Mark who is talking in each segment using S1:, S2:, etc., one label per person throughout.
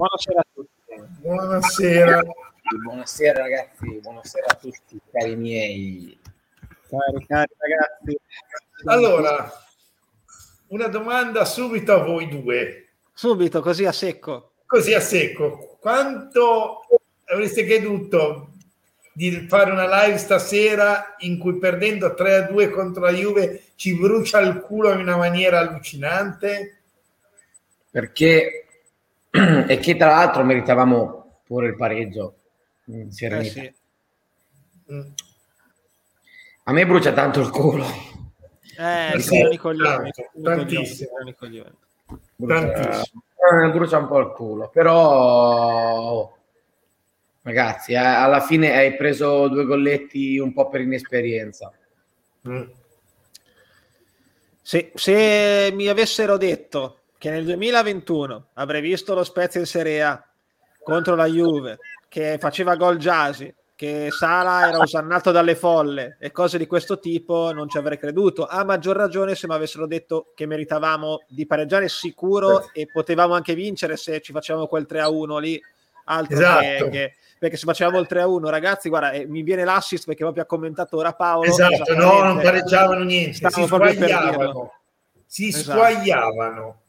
S1: Buonasera a tutti.
S2: Buonasera.
S3: Buonasera ragazzi, buonasera a tutti, cari miei.
S1: Cari, cari ragazzi.
S2: Allora, una domanda subito a voi due.
S1: Subito, così a secco.
S2: Così a secco. Quanto avreste creduto di fare una live stasera in cui perdendo 3 a 2 contro la Juve ci brucia il culo in una maniera allucinante?
S3: Perché e che tra l'altro meritavamo pure il pareggio in serenità. Eh sì. Mm. A me brucia tanto il culo.
S1: Eh, sì, sì, coglioni,
S2: tantissimo.
S3: Brucia, eh, brucia un po' il culo, però ragazzi, eh, alla fine hai preso due golletti un po' per inesperienza. Mm.
S1: Se, se mi avessero detto che nel 2021 avrei visto lo Spezia in Serie A contro la Juve, che faceva gol Giasi, che Sala era osannato dalle folle e cose di questo tipo, non ci avrei creduto. A maggior ragione se mi avessero detto che meritavamo di pareggiare sicuro e potevamo anche vincere se ci facevamo quel 3-1 lì, altro esatto. che, che, perché se facevamo il 3-1, ragazzi, guarda, eh, mi viene l'assist perché proprio ha commentato ora Paolo.
S2: Esatto, no, non pareggiavano niente, si squagliavano. Si esatto. squagliavano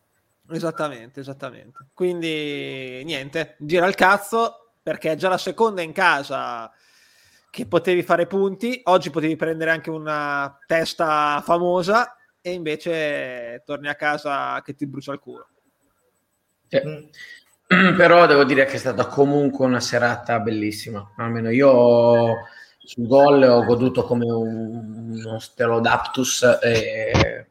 S1: Esattamente, esattamente. Quindi niente, gira il cazzo perché è già la seconda in casa che potevi fare punti, oggi potevi prendere anche una testa famosa e invece torni a casa che ti brucia il culo.
S3: Sì. Però devo dire che è stata comunque una serata bellissima, almeno io sul gol ho goduto come un, uno sterodaptus eh,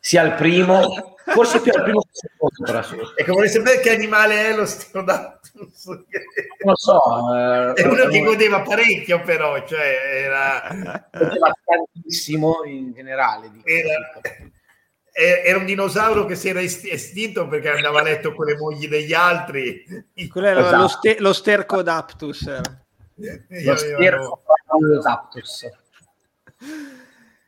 S3: sia il primo forse più al primo che secondo però sì.
S2: ecco vorrei sapere che animale è lo Sterodactylus non
S3: lo so eh,
S2: è uno che godeva parecchio però cioè era
S3: godeva tantissimo in generale
S2: era, era un dinosauro che si era estinto perché andava a letto con le mogli degli altri
S1: quello era esatto. lo, ste- lo Stercodaptus era.
S3: lo Stercodaptus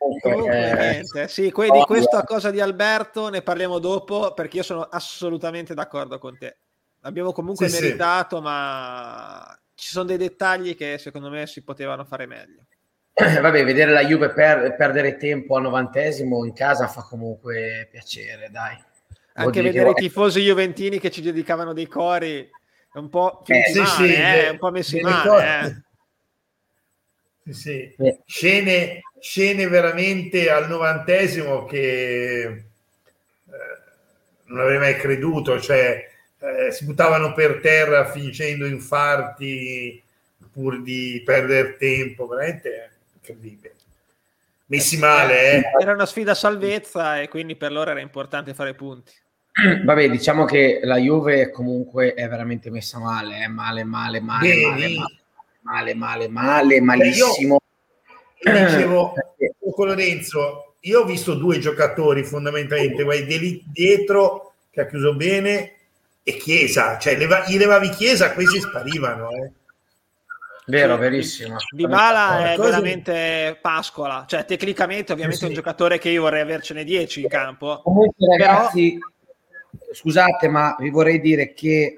S1: Comunque, eh, niente. Sì, que- di questa cosa di Alberto ne parliamo dopo perché io sono assolutamente d'accordo con te. Abbiamo comunque sì, meritato, sì. ma ci sono dei dettagli che secondo me si potevano fare meglio.
S3: Vabbè, vedere la Juve per- perdere tempo al novantesimo in casa fa comunque piacere, dai.
S1: Anche vedere che... i tifosi juventini che ci dedicavano dei cori è un po' eh, sì, male, sì, eh, un po' messi male. Eh.
S2: Sì. Scene, scene, veramente al novantesimo che eh, non avrei mai creduto, cioè eh, si buttavano per terra fingendo infarti pur di perdere tempo, veramente incredibile. Messi male, eh.
S1: Era una sfida a salvezza e quindi per loro era importante fare punti.
S3: Vabbè, diciamo che la Juve comunque è veramente messa male, eh? male, male, male, male, male male, male, male, malissimo.
S2: Io, io dicevo, con Lorenzo, io ho visto due giocatori fondamentalmente, guai dietro che ha chiuso bene e Chiesa, cioè leva, gli levavi Chiesa, questi sparivano. Eh.
S3: Vero, verissimo.
S1: Di Bala è cosa... veramente pascola, cioè tecnicamente ovviamente sì. è un giocatore che io vorrei avercene 10 in campo.
S3: Comunque ragazzi, Però... scusate ma vi vorrei dire che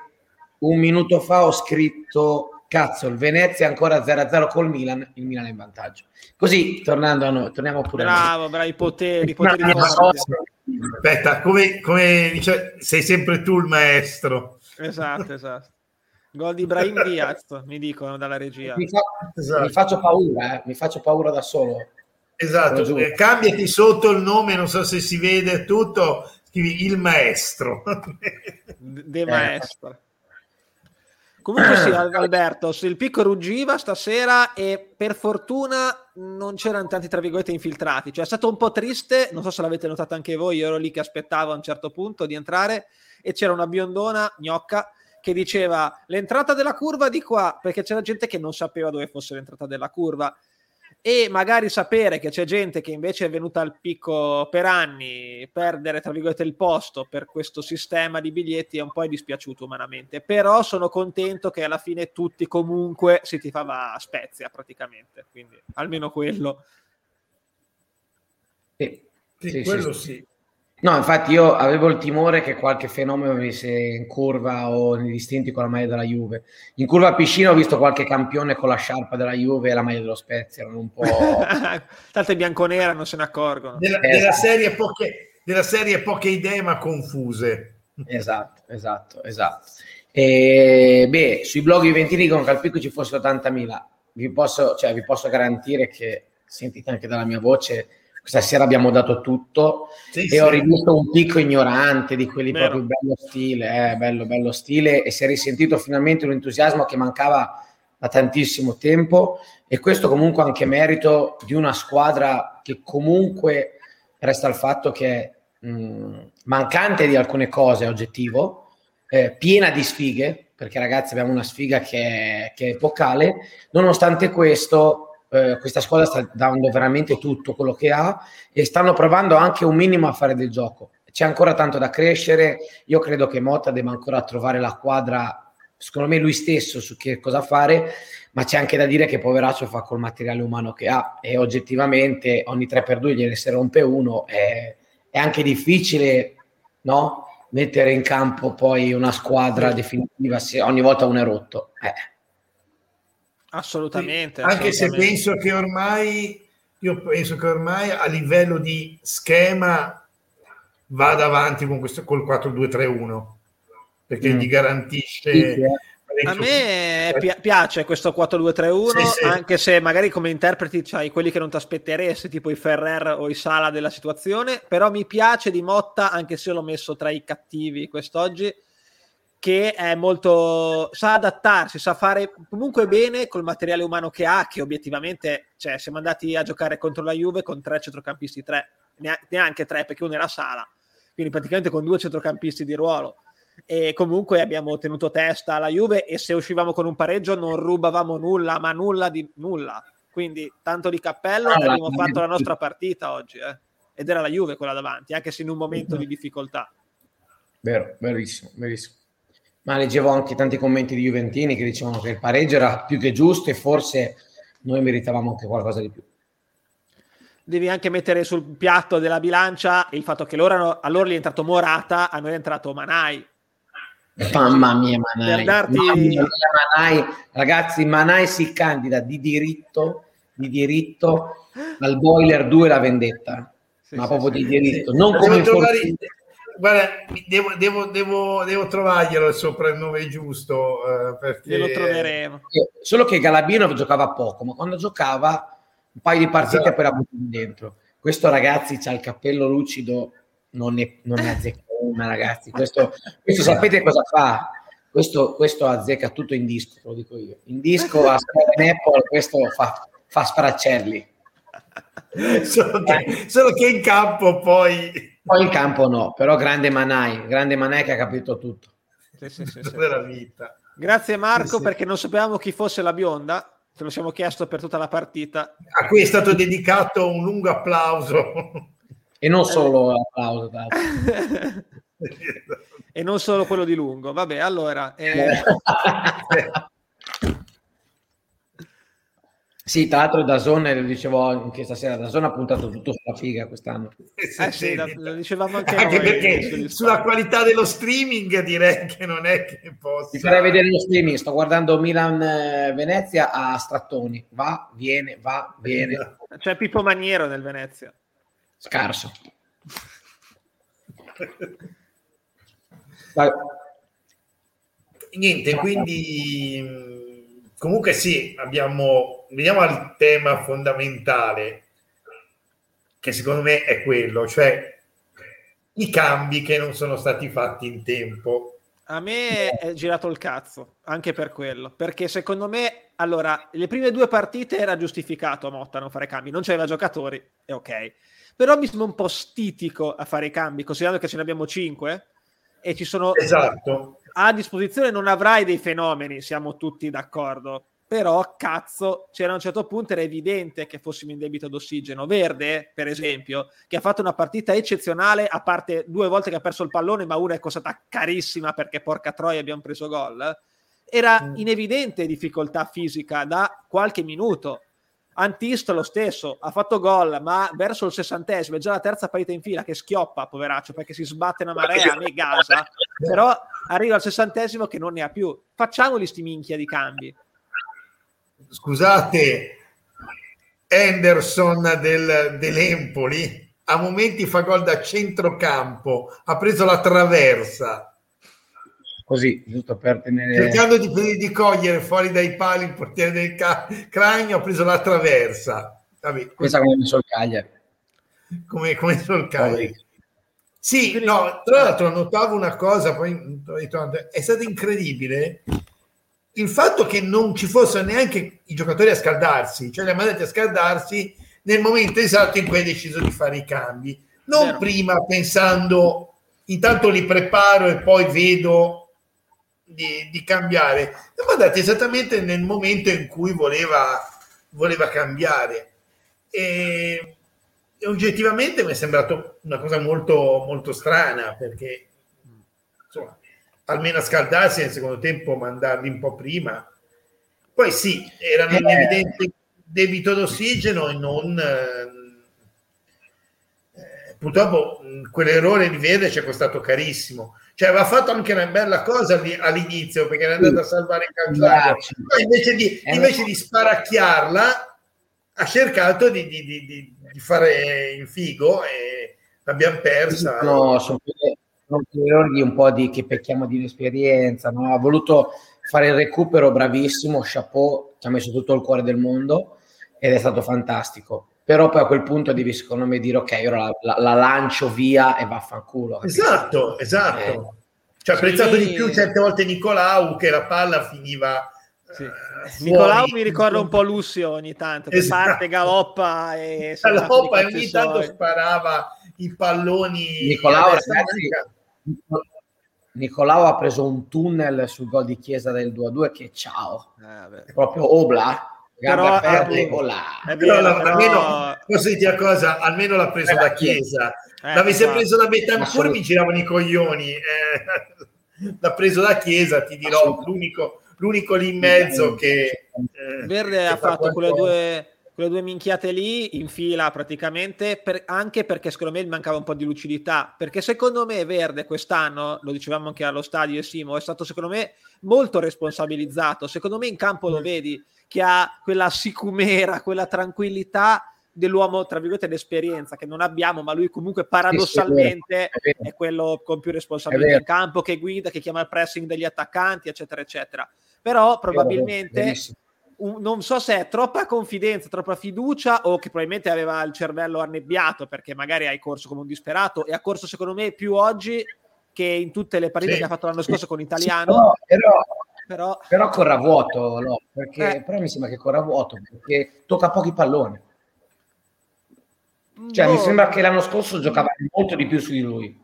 S3: un minuto fa ho scritto cazzo, il Venezia ancora 0-0 col Milan, il Milan è in vantaggio. Così, tornando a noi, torniamo pure
S1: Bravo, bravo, i poteri, i poteri
S2: no, Aspetta, come, come dice, sei sempre tu il maestro.
S1: Esatto, esatto. Gol di Ibrahim Diaz, mi dicono dalla regia.
S3: Mi, fa, esatto. mi faccio paura, eh? mi faccio paura da solo.
S2: Esatto, eh, cambiati sotto il nome, non so se si vede tutto, scrivi il maestro.
S1: De eh. maestro. Comunque sì, Alberto, il picco ruggiva stasera e per fortuna non c'erano tanti, tra virgolette, infiltrati. Cioè è stato un po' triste, non so se l'avete notato anche voi, io ero lì che aspettavo a un certo punto di entrare e c'era una biondona gnocca che diceva l'entrata della curva di qua, perché c'era gente che non sapeva dove fosse l'entrata della curva e magari sapere che c'è gente che invece è venuta al picco per anni, perdere tra virgolette il posto per questo sistema di biglietti è un po' dispiaciuto umanamente, però sono contento che alla fine tutti comunque si tifava a Spezia praticamente, quindi almeno quello.
S2: Sì, sì quello sì.
S3: No, infatti io avevo il timore che qualche fenomeno venisse in curva o nei distinti con la maglia della Juve. In curva a piscina ho visto qualche campione con la sciarpa della Juve e la maglia dello Spezia, erano un po'...
S1: Tante bianconera non se ne accorgono.
S2: Della, esatto. della, serie poche, della serie poche idee ma confuse.
S3: Esatto, esatto, esatto. E, beh, sui blog juventini dicono che al picco ci fossero 80.000. Vi posso, cioè, vi posso garantire che, sentite anche dalla mia voce, questa sera abbiamo dato tutto sì, e sì. ho rivisto un picco ignorante di quelli Vero. proprio bello stile, eh, bello, bello stile e si è risentito finalmente un entusiasmo che mancava da tantissimo tempo e questo comunque anche merito di una squadra che comunque resta il fatto che mh, mancante di alcune cose, oggettivo, eh, piena di sfighe, perché ragazzi abbiamo una sfiga che è, che è epocale, nonostante questo eh, questa squadra sta dando veramente tutto quello che ha e stanno provando anche un minimo a fare del gioco. C'è ancora tanto da crescere. Io credo che Motta debba ancora trovare la quadra, secondo me lui stesso, su che cosa fare, ma c'è anche da dire che Poveraccio fa col materiale umano che ha e oggettivamente ogni 3x2 gliene si rompe uno. È, è anche difficile, no? Mettere in campo poi una squadra definitiva se ogni volta uno è rotto. Eh
S1: Assolutamente,
S2: sì, Anche se penso che ormai, io penso che ormai a livello di schema vada avanti con questo, col 4-2-3-1 perché mm. gli garantisce. Sì, sì.
S1: A me pi- piace questo 4-2-3-1, sì, sì. anche se magari come interpreti c'hai quelli che non ti aspetteresti, tipo i Ferrer o i Sala della situazione, però mi piace di Motta, anche se l'ho messo tra i cattivi quest'oggi, che è molto sa adattarsi, sa fare comunque bene col materiale umano che ha, che obiettivamente, cioè, siamo andati a giocare contro la Juve con tre centrocampisti, tre, neanche tre perché uno era Sala, quindi praticamente con due centrocampisti di ruolo. E comunque abbiamo tenuto testa alla Juve e se uscivamo con un pareggio non rubavamo nulla, ma nulla di nulla. Quindi tanto di cappello ah, abbiamo fatto la nostra partita oggi, eh. ed era la Juve quella davanti, anche se in un momento di difficoltà.
S3: Vero, verissimo, verissimo ma leggevo anche tanti commenti di Juventini che dicevano che il pareggio era più che giusto e forse noi meritavamo anche qualcosa di più.
S1: Devi anche mettere sul piatto della bilancia il fatto che loro, a loro gli è entrato Morata, a noi è entrato Manai.
S3: Mamma mia, Manai. Darti... Mamma mia, Manai. Ragazzi, Manai si candida di diritto, di diritto al boiler 2 la vendetta, sì, ma sì, proprio sì, di diritto. Non come trovare,
S2: guarda, devo, devo, devo, devo, trovarglielo il soprannome giusto. Eh, perché...
S1: Lo troveremo.
S3: Solo che Galabino giocava poco, ma quando giocava un paio di partite esatto. poi la dentro. Questo ragazzi c'ha il cappello lucido, non ne, non ne azzecca una, ragazzi. Questo, questo sapete cosa fa? Questo, questo, azzecca tutto in disco, lo dico io. In disco a Apple questo fa, fa spraccelli.
S2: Solo che, solo che in campo poi
S3: poi in campo no, però grande Manai, grande Manai che ha capito tutto.
S1: Sì, sì, sì, vita. Grazie Marco perché non sapevamo chi fosse la bionda, te lo siamo chiesto per tutta la partita.
S2: A cui è stato dedicato un lungo applauso.
S3: E non solo applauso.
S1: e non solo quello di lungo. Vabbè, allora... Eh...
S3: Sì, tra l'altro da Zone, lo dicevo anche stasera, da Zone ha puntato tutto sulla figa quest'anno.
S1: Eh sì, da, lo dicevamo anche,
S2: anche noi, perché sulla qualità dello streaming direi che non è che possa...
S3: Ti farei vedere lo streaming, sto guardando Milan-Venezia a strattoni, va, viene, va, viene.
S1: C'è Pippo Maniero nel Venezia.
S3: Scarso.
S2: Niente, quindi comunque sì, abbiamo, veniamo al tema fondamentale, che secondo me è quello, cioè i cambi che non sono stati fatti in tempo.
S1: A me è girato il cazzo, anche per quello, perché secondo me, allora, le prime due partite era giustificato a Motta non fare cambi, non c'aveva giocatori, è ok. Però mi sembra un po' stitico a fare i cambi, considerando che ce ne abbiamo cinque e ci sono
S2: esatto.
S1: A disposizione non avrai dei fenomeni, siamo tutti d'accordo. Però, cazzo, c'era a un certo punto era evidente che fossimo in debito d'ossigeno. Verde, per esempio, che ha fatto una partita eccezionale, a parte due volte che ha perso il pallone, ma una è costata carissima perché porca troia abbiamo preso gol. Era mm. in evidente difficoltà fisica da qualche minuto Antista lo stesso, ha fatto gol, ma verso il sessantesimo, è già la terza partita in fila che schioppa, poveraccio, perché si sbatte una marea, a me gasa, però arriva al sessantesimo che non ne ha più. Facciamoli sti minchia di cambi.
S2: Scusate, Henderson del, dell'Empoli a momenti fa gol da centrocampo, ha preso la traversa
S3: così, giusto per tenere...
S2: Cercando di, di cogliere fuori dai pali il portiere del ca- cranio, ho preso la traversa.
S3: Vabbè, Questa come messo il Cagliari.
S2: Come, come il Cagliari. Sì, no, tra l'altro notavo una cosa, poi è stato incredibile il fatto che non ci fossero neanche i giocatori a scaldarsi, cioè li ha mandati a scaldarsi nel momento esatto in cui hai deciso di fare i cambi, non Vero. prima pensando intanto li preparo e poi vedo di, di cambiare, li ha mandati esattamente nel momento in cui voleva, voleva cambiare. E, e oggettivamente mi è sembrato una cosa molto, molto strana perché insomma, almeno scaldarsi nel secondo tempo, mandarli un po' prima. Poi sì, erano in eh. evidente debito d'ossigeno e non... Eh, purtroppo quell'errore di Verde ci è costato carissimo. Cioè, aveva fatto anche una bella cosa all'inizio perché era andato a salvare il calciato. invece di, eh, invece di sparacchiarla, ha cercato di, di, di, di fare il figo e l'abbiamo persa.
S3: No, sono sono errori un po' di che pecchiamo di inesperienza. No? Ha voluto fare il recupero, bravissimo, chapeau, ci ha messo tutto il cuore del mondo ed è stato fantastico. Però poi a quel punto devi, secondo me, dire ok, ora la, la, la lancio via e vaffanculo.
S2: Capito? Esatto, esatto. Eh. Cioè, ho apprezzato sì. di più certe volte Nicolau che la palla finiva
S1: sì. Uh, Nicolau mi ricorda un po' Lussio ogni tanto, che esatto. parte, galoppa e
S2: galoppa e ogni tanto sparava i palloni.
S3: Nicolau, ragazzi, Nicolau ha preso un tunnel sul gol di Chiesa del 2-2 che ciao, eh, proprio Obla.
S2: Però, aperte, eh, però, almeno posso dire cosa almeno l'ha preso da Chiesa. eh, l'avesse ma, preso da Betancourt mi giravano i coglioni eh, l'ha preso da Chiesa ti dirò l'unico, l'unico lì in mezzo che
S1: eh, Verde che ha fatto quelle due quelle due minchiate lì in fila praticamente, per, anche perché secondo me mancava un po' di lucidità, perché secondo me Verde quest'anno, lo dicevamo anche allo stadio e Simo, è stato secondo me molto responsabilizzato, secondo me in campo lo mm. vedi che ha quella sicumera, quella tranquillità dell'uomo, tra virgolette, d'esperienza che non abbiamo, ma lui comunque paradossalmente sì, è, è, quello con più responsabilità in campo, che guida, che chiama il pressing degli attaccanti, eccetera, eccetera. Però probabilmente non so se è troppa confidenza, troppa fiducia o che probabilmente aveva il cervello annebbiato perché magari hai corso come un disperato e ha corso secondo me più oggi che in tutte le partite sì. che ha fatto l'anno scorso con Italiano.
S3: Sì, però, però, però, corra vuoto, no, perché, eh. però mi sembra che corra vuoto perché tocca pochi palloni. Cioè, no. mi sembra che l'anno scorso giocava molto di più su di lui.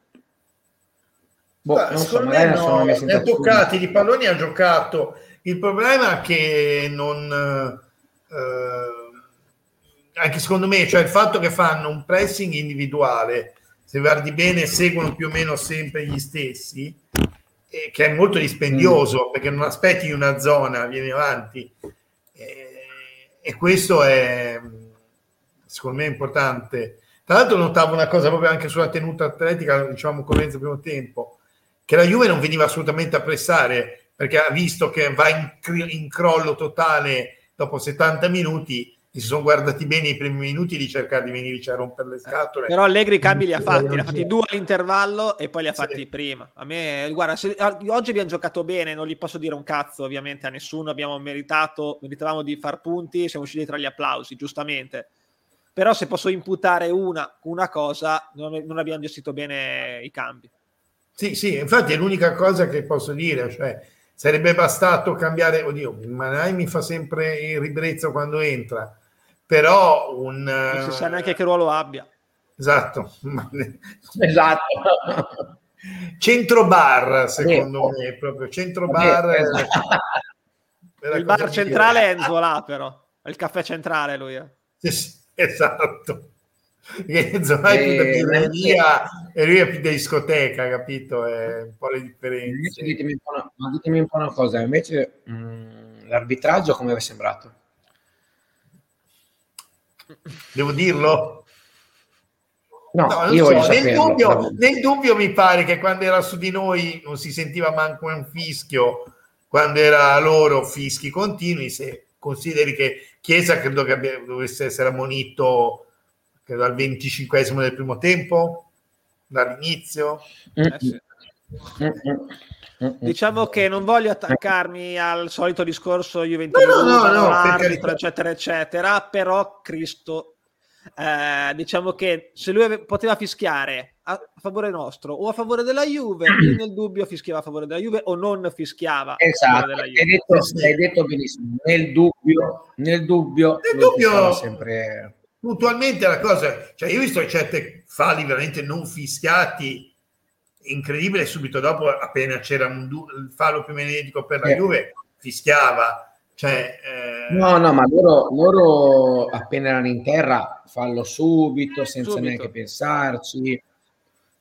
S2: Boh, Beh, non so, magari no, non ne ha toccati di palloni, ha giocato il problema è che non... Eh, anche secondo me, cioè il fatto che fanno un pressing individuale, se guardi bene, seguono più o meno sempre gli stessi, eh, che è molto dispendioso mm. perché non aspetti una zona, vieni avanti. Eh, e questo è secondo me importante. Tra l'altro notavo una cosa proprio anche sulla tenuta atletica, diciamo con Renzo primo tempo, che la Juve non veniva assolutamente a pressare perché ha visto che va in, in crollo totale dopo 70 minuti si sono guardati bene i primi minuti di cercare di venirci a rompere le scatole.
S1: Però Allegri i cambi li ha fatti, li ha fatti due all'intervallo e poi li ha fatti sì. prima. A me, guarda, se, oggi abbiamo giocato bene, non gli posso dire un cazzo ovviamente a nessuno, abbiamo meritato, meritavamo di far punti, siamo usciti tra gli applausi, giustamente. Però se posso imputare una, una cosa, non, non abbiamo gestito bene i cambi.
S2: Sì, sì, infatti è l'unica cosa che posso dire, cioè Sarebbe bastato cambiare, oddio, Manai mi fa sempre il ribrezzo quando entra, però un...
S1: Non si sa neanche che ruolo abbia.
S2: Esatto.
S3: esatto.
S2: Centro bar, secondo me, proprio centro bar.
S1: Esatto. Il bar centrale è Enzo là, però. È il caffè centrale lui. Eh.
S2: Esatto perché Zonai è più da birreria e lui è più da discoteca, capito? È un po' le differenze.
S3: Ditemi un po', una, ma ditemi un po' una cosa, invece mh, l'arbitraggio come vi è sembrato?
S2: Devo dirlo?
S3: No, no io so.
S2: nel, dubbio, nel, dubbio, mi pare che quando era su di noi non si sentiva manco un fischio, quando era loro fischi continui, se consideri che Chiesa credo che abbia, dovesse essere ammonito credo al 25 del primo tempo, dall'inizio. Eh sì.
S1: Diciamo che non voglio attaccarmi al solito discorso Juventus, no, no, no, no arbitro, eccetera, eccetera, però Cristo eh, diciamo che se lui poteva fischiare a favore nostro o a favore della Juve, nel dubbio fischiava a favore della Juve o non fischiava
S3: esatto, hai detto, hai detto, benissimo, nel dubbio, nel dubbio,
S2: nel dubbio sempre... puntualmente la cosa, cioè io ho visto certe falli veramente non fischiati incredibile subito dopo appena c'era un du- il fallo più benedico per la eh. Juve fischiava cioè,
S3: eh... No, no, ma loro, loro, appena erano in terra fallo subito, senza subito. neanche pensarci.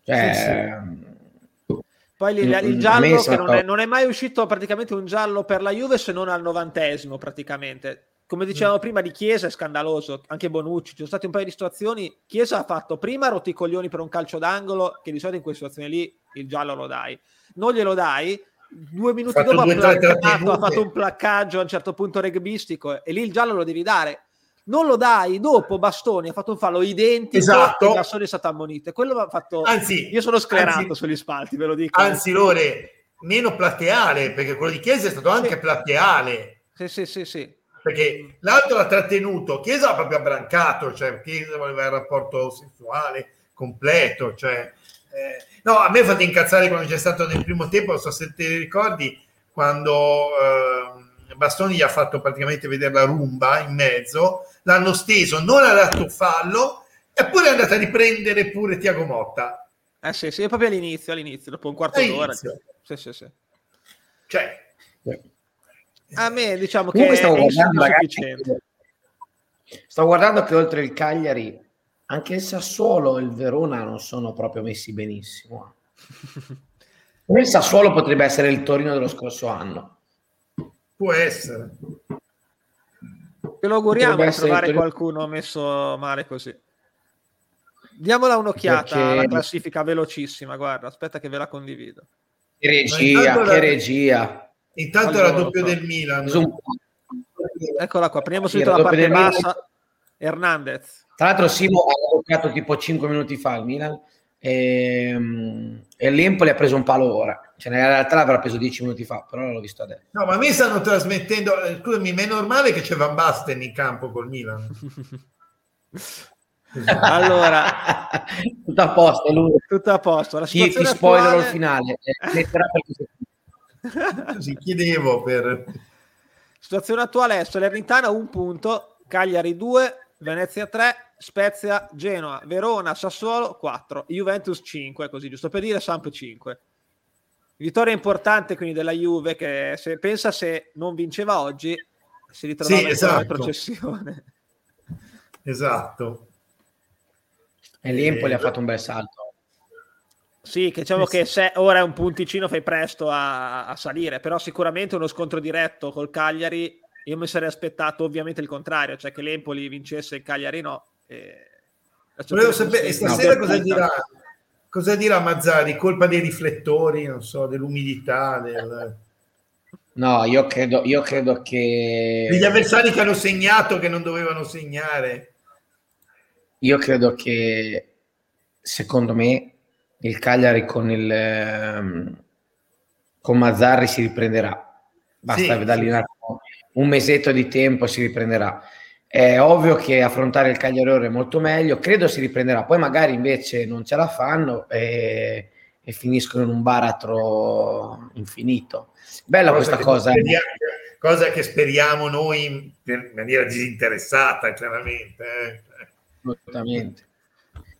S3: Cioè, sì,
S1: sì. Poi il, il giallo che non è, non è, mai uscito praticamente un giallo per la Juve se non al novantesimo praticamente. Come dicevamo mm. prima di Chiesa è scandaloso, anche Bonucci, ci sono state un paio di situazioni, Chiesa ha fatto prima rotti i coglioni per un calcio d'angolo, che di solito in quelle situazioni lì il giallo lo dai, non glielo dai, due minuti dopo due, ha, placcato, ha fatto un placcaggio a un certo punto rugbistico e lì il giallo lo devi dare. Non lo dai dopo Bastoni ha fatto un fallo identico
S2: esatto.
S1: e Bastoni è stato ammonito. Quello ha fatto anzi io sono sclerato anzi, sugli spalti ve lo dico
S2: anzi Lore meno plateale perché quello di Chiesa è stato anche sì. plateale.
S1: Sì sì sì sì
S2: perché l'altro l'ha trattenuto Chiesa l'ha proprio abbrancato cioè Chiesa voleva il rapporto sessuale completo cioè eh, no, a me fate incazzare quando c'è stato nel primo tempo, non so se te ricordi, quando eh, Bastoni gli ha fatto praticamente vedere la rumba in mezzo, l'hanno steso, non ha dato fallo, eppure è andata a riprendere pure Tiago Motta.
S1: Eh sì, sì, proprio all'inizio, all'inizio, dopo un quarto d'ora. Sì, sì, sì.
S2: Cioè...
S1: A me diciamo che stavo guardando, ragazzi,
S3: sto guardando che oltre il Cagliari anche il Sassuolo e il Verona non sono proprio messi benissimo. Il Sassuolo potrebbe essere il Torino dello scorso anno.
S2: Può essere.
S1: Te lo auguriamo di trovare qualcuno messo male così. Diamola un'occhiata Perché... alla classifica velocissima, guarda, aspetta che ve la condivido.
S3: Che regia, che regia.
S2: Intanto allora, la doppio del Milan.
S1: Eccola qua, prendiamo subito la parte bassa. Hernandez.
S3: Tra l'altro Simo ha toccato tipo 5 minuti fa il Milan e, ehm, e l'Empoli ha preso un palo ora. Cioè, in realtà l'avrà preso 10 minuti fa, però non l'ho visto adesso.
S2: No, ma mi stanno trasmettendo... Eh, scusami, ma è normale che c'è Van Basten in campo col Milan?
S1: allora...
S3: tutto a posto, lui.
S1: Tutto a posto. La
S3: ti, ti spoilerò attuale... il finale.
S2: Così chiedevo per...
S1: Situazione attuale è Salernitana un punto, Cagliari 2, Venezia 3, Spezia, Genoa, Verona, Sassuolo 4, Juventus 5, così giusto per dire Samp 5. Vittoria importante quindi della Juve che se, pensa se non vinceva oggi si ritrovava sì, esatto. in processione.
S2: Esatto.
S3: E l'Empoli eh, ha fatto un bel salto.
S1: Sì, che diciamo che se ora è un punticino fai presto a, a salire, però sicuramente uno scontro diretto col Cagliari io mi sarei aspettato ovviamente il contrario, cioè che l'Empoli vincesse e il Cagliari no. E...
S2: Volevo sapere, stasera no, cosa dirà? Cosa dirà Mazzari? Colpa dei riflettori, non so, dell'umidità, del...
S3: No, io credo, io credo che...
S2: Degli avversari che hanno segnato che non dovevano segnare.
S3: Io credo che, secondo me, il Cagliari con, il, ehm, con Mazzarri si riprenderà. Basta sì, dargli sì un mesetto di tempo si riprenderà. È ovvio che affrontare il Cagliari è molto meglio, credo si riprenderà, poi magari invece non ce la fanno e, e finiscono in un baratro infinito. Bella cosa questa cosa.
S2: Eh. Speriamo, cosa che speriamo noi in maniera disinteressata, chiaramente. Eh.
S3: Assolutamente.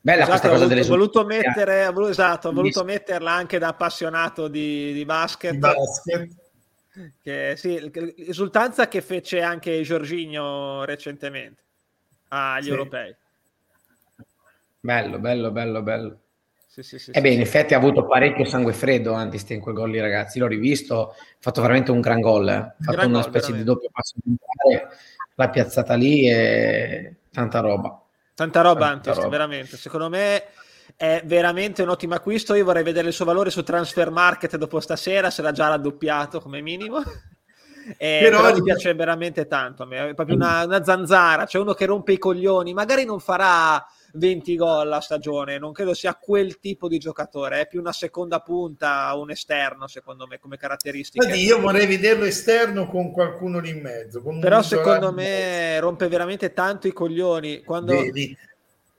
S3: Bella
S1: esatto,
S3: questa cosa
S1: voluto, delle voluto mettere, voluto, esatto, ho voluto metterla anche da appassionato di, di basket. Di basket che, sì, risultanza che fece anche Giorginio recentemente agli sì. europei.
S3: Bello, bello, bello, bello. Sì, sì, sì, Ebbene, in effetti ha avuto parecchio sangue freddo Antiste in quel gol lì, ragazzi. L'ho rivisto, ha fatto veramente un gran gol. Eh. Ha fatto gran una gol, specie veramente. di doppio passo la piazzata lì e tanta roba.
S1: Tanta roba, tanta Antist, roba. veramente. Secondo me è veramente un ottimo acquisto. Io vorrei vedere il suo valore su Transfer Market dopo stasera, sarà già raddoppiato come minimo. Eh, però, però mi piace veramente tanto. È proprio una, una zanzara. C'è uno che rompe i coglioni, magari non farà 20 gol a stagione. Non credo sia quel tipo di giocatore, è più una seconda punta, un esterno, secondo me, come caratteristiche.
S2: io vorrei vederlo esterno con qualcuno lì in mezzo.
S1: Però secondo me rompe veramente tanto i coglioni. Quando...
S2: Vedi.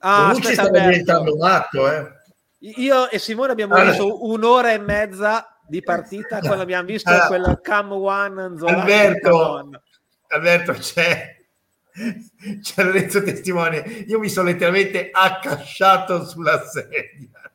S2: Ah, Bonucci sta diventando matto, eh.
S1: Io e Simone abbiamo allora. visto un'ora e mezza di partita quando abbiamo visto allora. quel Cam One
S2: Alberto, Alberto c'è c'è Lorenzo testimone io mi sono letteralmente accasciato sulla sedia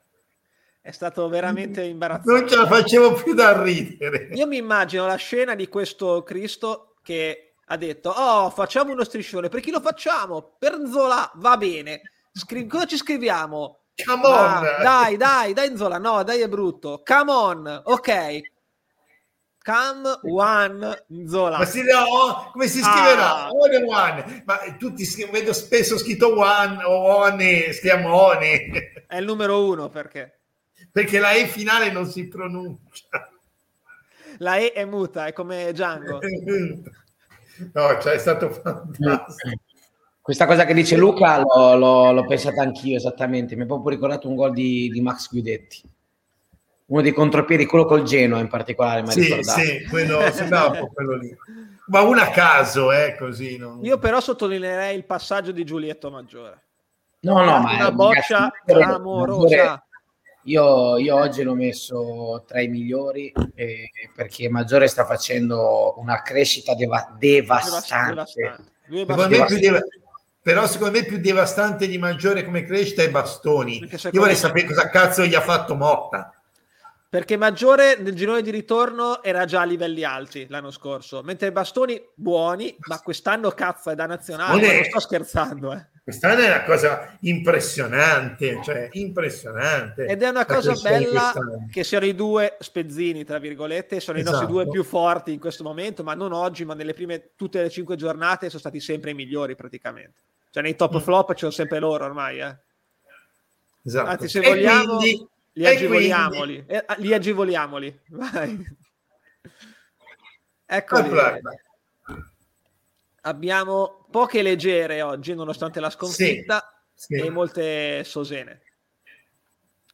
S1: è stato veramente imbarazzante
S2: non ce la facevo più da ridere
S1: io mi immagino la scena di questo Cristo che ha detto oh facciamo uno striscione per chi lo facciamo per Zola va bene Scri- cosa ci scriviamo
S2: Come on!
S1: Ah, dai, dai, dai Zola, no, dai è brutto. Come on, ok. Come one Zola.
S2: Ma si, no, come si scriverà? Ah. One one. Ma tutti vedo spesso scritto one o one, scriviamo one.
S1: È il numero uno perché?
S2: Perché la E finale non si pronuncia.
S1: La E è muta, è come Django.
S2: no, cioè è stato fantastico.
S3: Questa cosa che dice Luca l'ho, l'ho, l'ho pensata anch'io esattamente. Mi ha proprio ricordato un gol di, di Max Guidetti. Uno dei contropiedi, quello col Genoa in particolare.
S2: Sì, ricordato. sì, quello, sembrava un po' quello lì. Ma un a caso, eh, così. Non...
S1: Io però sottolineerei il passaggio di Giulietto Maggiore.
S3: No, no, ma
S1: una boccia clamorosa.
S3: Io, io, oggi l'ho messo tra i migliori eh, perché Maggiore sta facendo una crescita deva- devastante. devastante.
S2: devastante però secondo me più devastante di maggiore come crescita è Bastoni. Io vorrei sapere cosa cazzo gli ha fatto Motta.
S1: Perché Maggiore nel girone di ritorno era già a livelli alti l'anno scorso, mentre Bastoni buoni, ma quest'anno cazzo è da nazionale, non, non sto scherzando. Eh.
S2: Quest'anno è una cosa impressionante, cioè impressionante.
S1: Ed è una cosa bella che siano i due spezzini, tra virgolette, sono esatto. i nostri due esatto. più forti in questo momento, ma non oggi, ma nelle prime tutte le cinque giornate sono stati sempre i migliori praticamente. Cioè nei top mm. flop ci sono sempre loro ormai. Eh.
S2: Esatto.
S1: Anzi, se e vogliamo, quindi, li agevoliamoli. Quindi... Eh, li agevoliamoli. Vai. Eccoli. Abbiamo poche leggere oggi, nonostante la sconfitta, sì, sì. e molte sosene.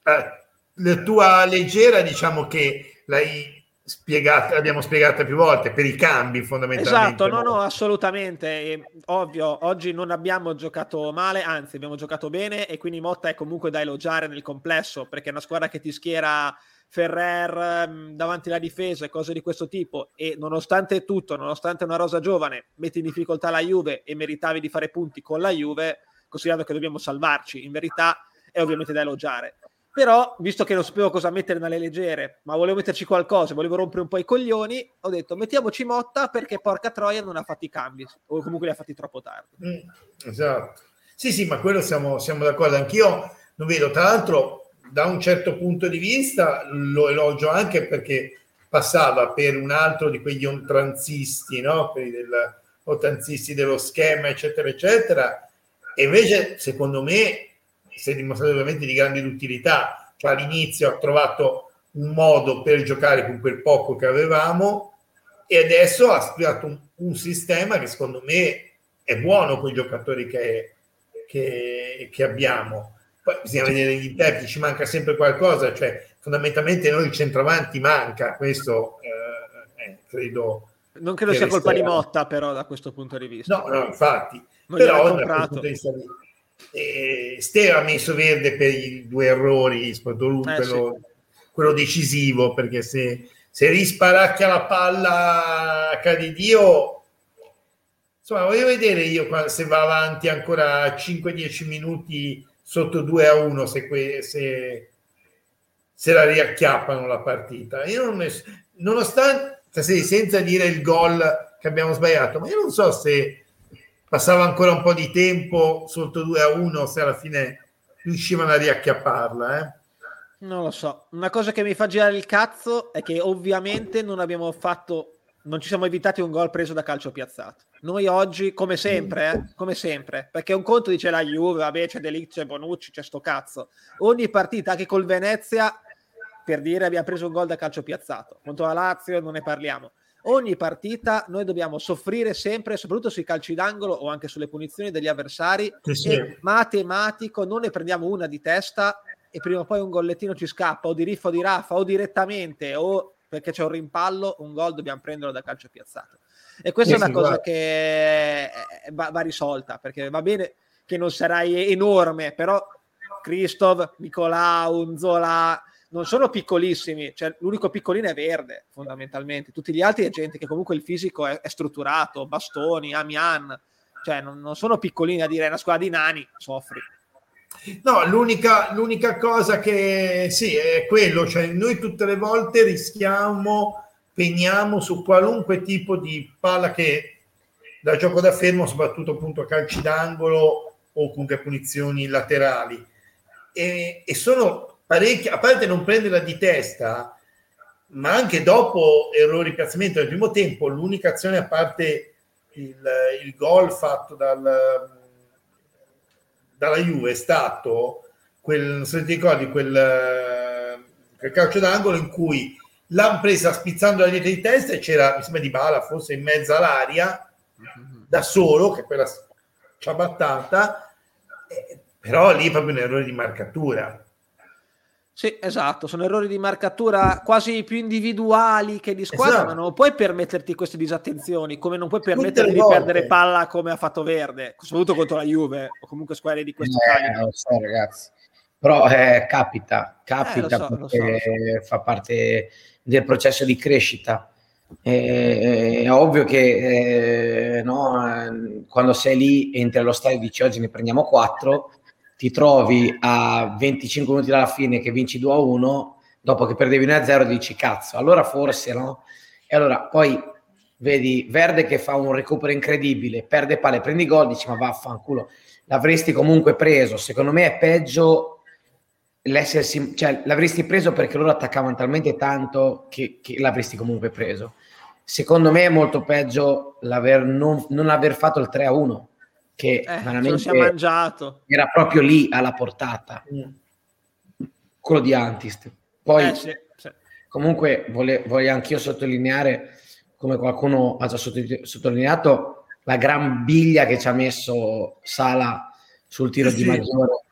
S2: Eh, la tua leggera, diciamo che l'hai spiegata, l'abbiamo spiegata più volte per i cambi fondamentalmente.
S1: Esatto, no, no, assolutamente. E, ovvio, oggi non abbiamo giocato male, anzi abbiamo giocato bene e quindi Motta è comunque da elogiare nel complesso perché è una squadra che ti schiera Ferrer mh, davanti alla difesa e cose di questo tipo e nonostante tutto, nonostante una rosa giovane, metti in difficoltà la Juve e meritavi di fare punti con la Juve, considerando che dobbiamo salvarci, in verità è ovviamente da elogiare. Però, visto che non sapevo cosa mettere nelle leggere, ma volevo metterci qualcosa, volevo rompere un po' i coglioni, ho detto mettiamoci Motta perché porca troia non ha fatto i cambi, o comunque li ha fatti troppo tardi.
S2: Mm, esatto. Sì, sì, ma quello siamo, siamo d'accordo. Anch'io non vedo, tra l'altro, da un certo punto di vista lo elogio anche perché passava per un altro di quegli ontranzisti, no? Quelli del, ottanzisti dello schema, eccetera, eccetera. E invece, secondo me, si è dimostrato ovviamente di grande utilità. Cioè, all'inizio ha trovato un modo per giocare con quel poco che avevamo e adesso ha studiato un, un sistema che secondo me è buono con i giocatori che, che, che abbiamo. Poi bisogna vedere gli interpreti, ci manca sempre qualcosa, cioè fondamentalmente noi il centravanti manca, questo eh, eh, credo...
S1: Non credo sia colpa di Motta però da questo punto di vista.
S2: No, no, infatti. Non però da questo punto di vista eh, Ste ha messo verde per i due errori, soprattutto eh, quello, sì. quello, decisivo, perché se, se risparacchia la palla cade Dio, insomma, voglio vedere io se va avanti ancora 5-10 minuti sotto 2 a 1, se, que, se, se la riacchiappano la partita. Io non ne, nonostante, senza dire il gol che abbiamo sbagliato, ma io non so se passava ancora un po' di tempo sotto 2 a 1 se alla fine riuscivano a riacchiapparla. Eh?
S1: Non lo so. Una cosa che mi fa girare il cazzo è che ovviamente non abbiamo fatto non ci siamo evitati un gol preso da calcio piazzato. Noi oggi, come sempre, eh, come sempre, perché un conto dice la Juve, vabbè, c'è Delict, c'è Bonucci, c'è sto cazzo. Ogni partita, anche col Venezia, per dire abbiamo preso un gol da calcio piazzato. Contro la Lazio non ne parliamo. Ogni partita noi dobbiamo soffrire sempre, soprattutto sui calci d'angolo o anche sulle punizioni degli avversari. Sì, sì. matematico, non ne prendiamo una di testa e prima o poi un gollettino ci scappa, o di riffa o di raffa, o direttamente, o perché c'è un rimpallo, un gol dobbiamo prenderlo da calcio piazzato. E questa sì, è una cosa guarda. che va, va, risolta, perché va bene che non sarai enorme, però Kristov, Nicolau, Zola non sono piccolissimi, cioè l'unico piccolino è verde fondamentalmente, tutti gli altri è gente che comunque il fisico è, è strutturato, Bastoni, Amian, cioè non, non sono piccolini a dire una squadra di nani, soffri.
S2: No, l'unica, l'unica cosa che sì, è quello, cioè noi tutte le volte rischiamo, pegniamo su qualunque tipo di palla che da gioco da fermo, soprattutto appunto a calci d'angolo o comunque punizioni laterali. E, e sono parecchi, a parte non prenderla di testa, ma anche dopo errori di piazzamento nel primo tempo, l'unica azione a parte il, il gol fatto dal dalla Juve è stato quel, non so se ti ricordi, quel, quel calcio d'angolo in cui l'hanno presa spizzando la dietro di testa e c'era, mi sembra di Bala, forse in mezzo all'aria, da solo, che quella ciabattata, eh, però lì è proprio un errore di marcatura.
S1: Sì, esatto, sono errori di marcatura quasi più individuali che di squadra, esatto. ma non puoi permetterti queste disattenzioni, come non puoi permetterti di perdere palla come ha fatto Verde, soprattutto contro la Juve o comunque squadre di questo
S3: eh, Lo so, ragazzi. Però eh, capita, capita eh, so, perché so, so. fa parte del processo di crescita. è ovvio che eh, no, quando sei lì, entri allo stadio e dici oggi ne prendiamo quattro, ti trovi a 25 minuti dalla fine che vinci 2 a 1, dopo che perdevi 1 a 0 dici cazzo, allora forse no? E allora poi vedi Verde che fa un recupero incredibile, perde palle, prendi gol, dici ma vaffanculo, l'avresti comunque preso. Secondo me è peggio l'essersi, cioè l'avresti preso perché loro attaccavano talmente tanto che, che l'avresti comunque preso. Secondo me è molto peggio non, non aver fatto il 3 a 1 che eh, veramente
S1: mangiato.
S3: era proprio lì alla portata. Mm. Quello di Antist. Poi, eh, sì, sì. comunque, voglio, voglio anch'io sottolineare, come qualcuno ha già sottolineato, la gran biglia che ci ha messo Sala sul tiro sì. di Maggiore.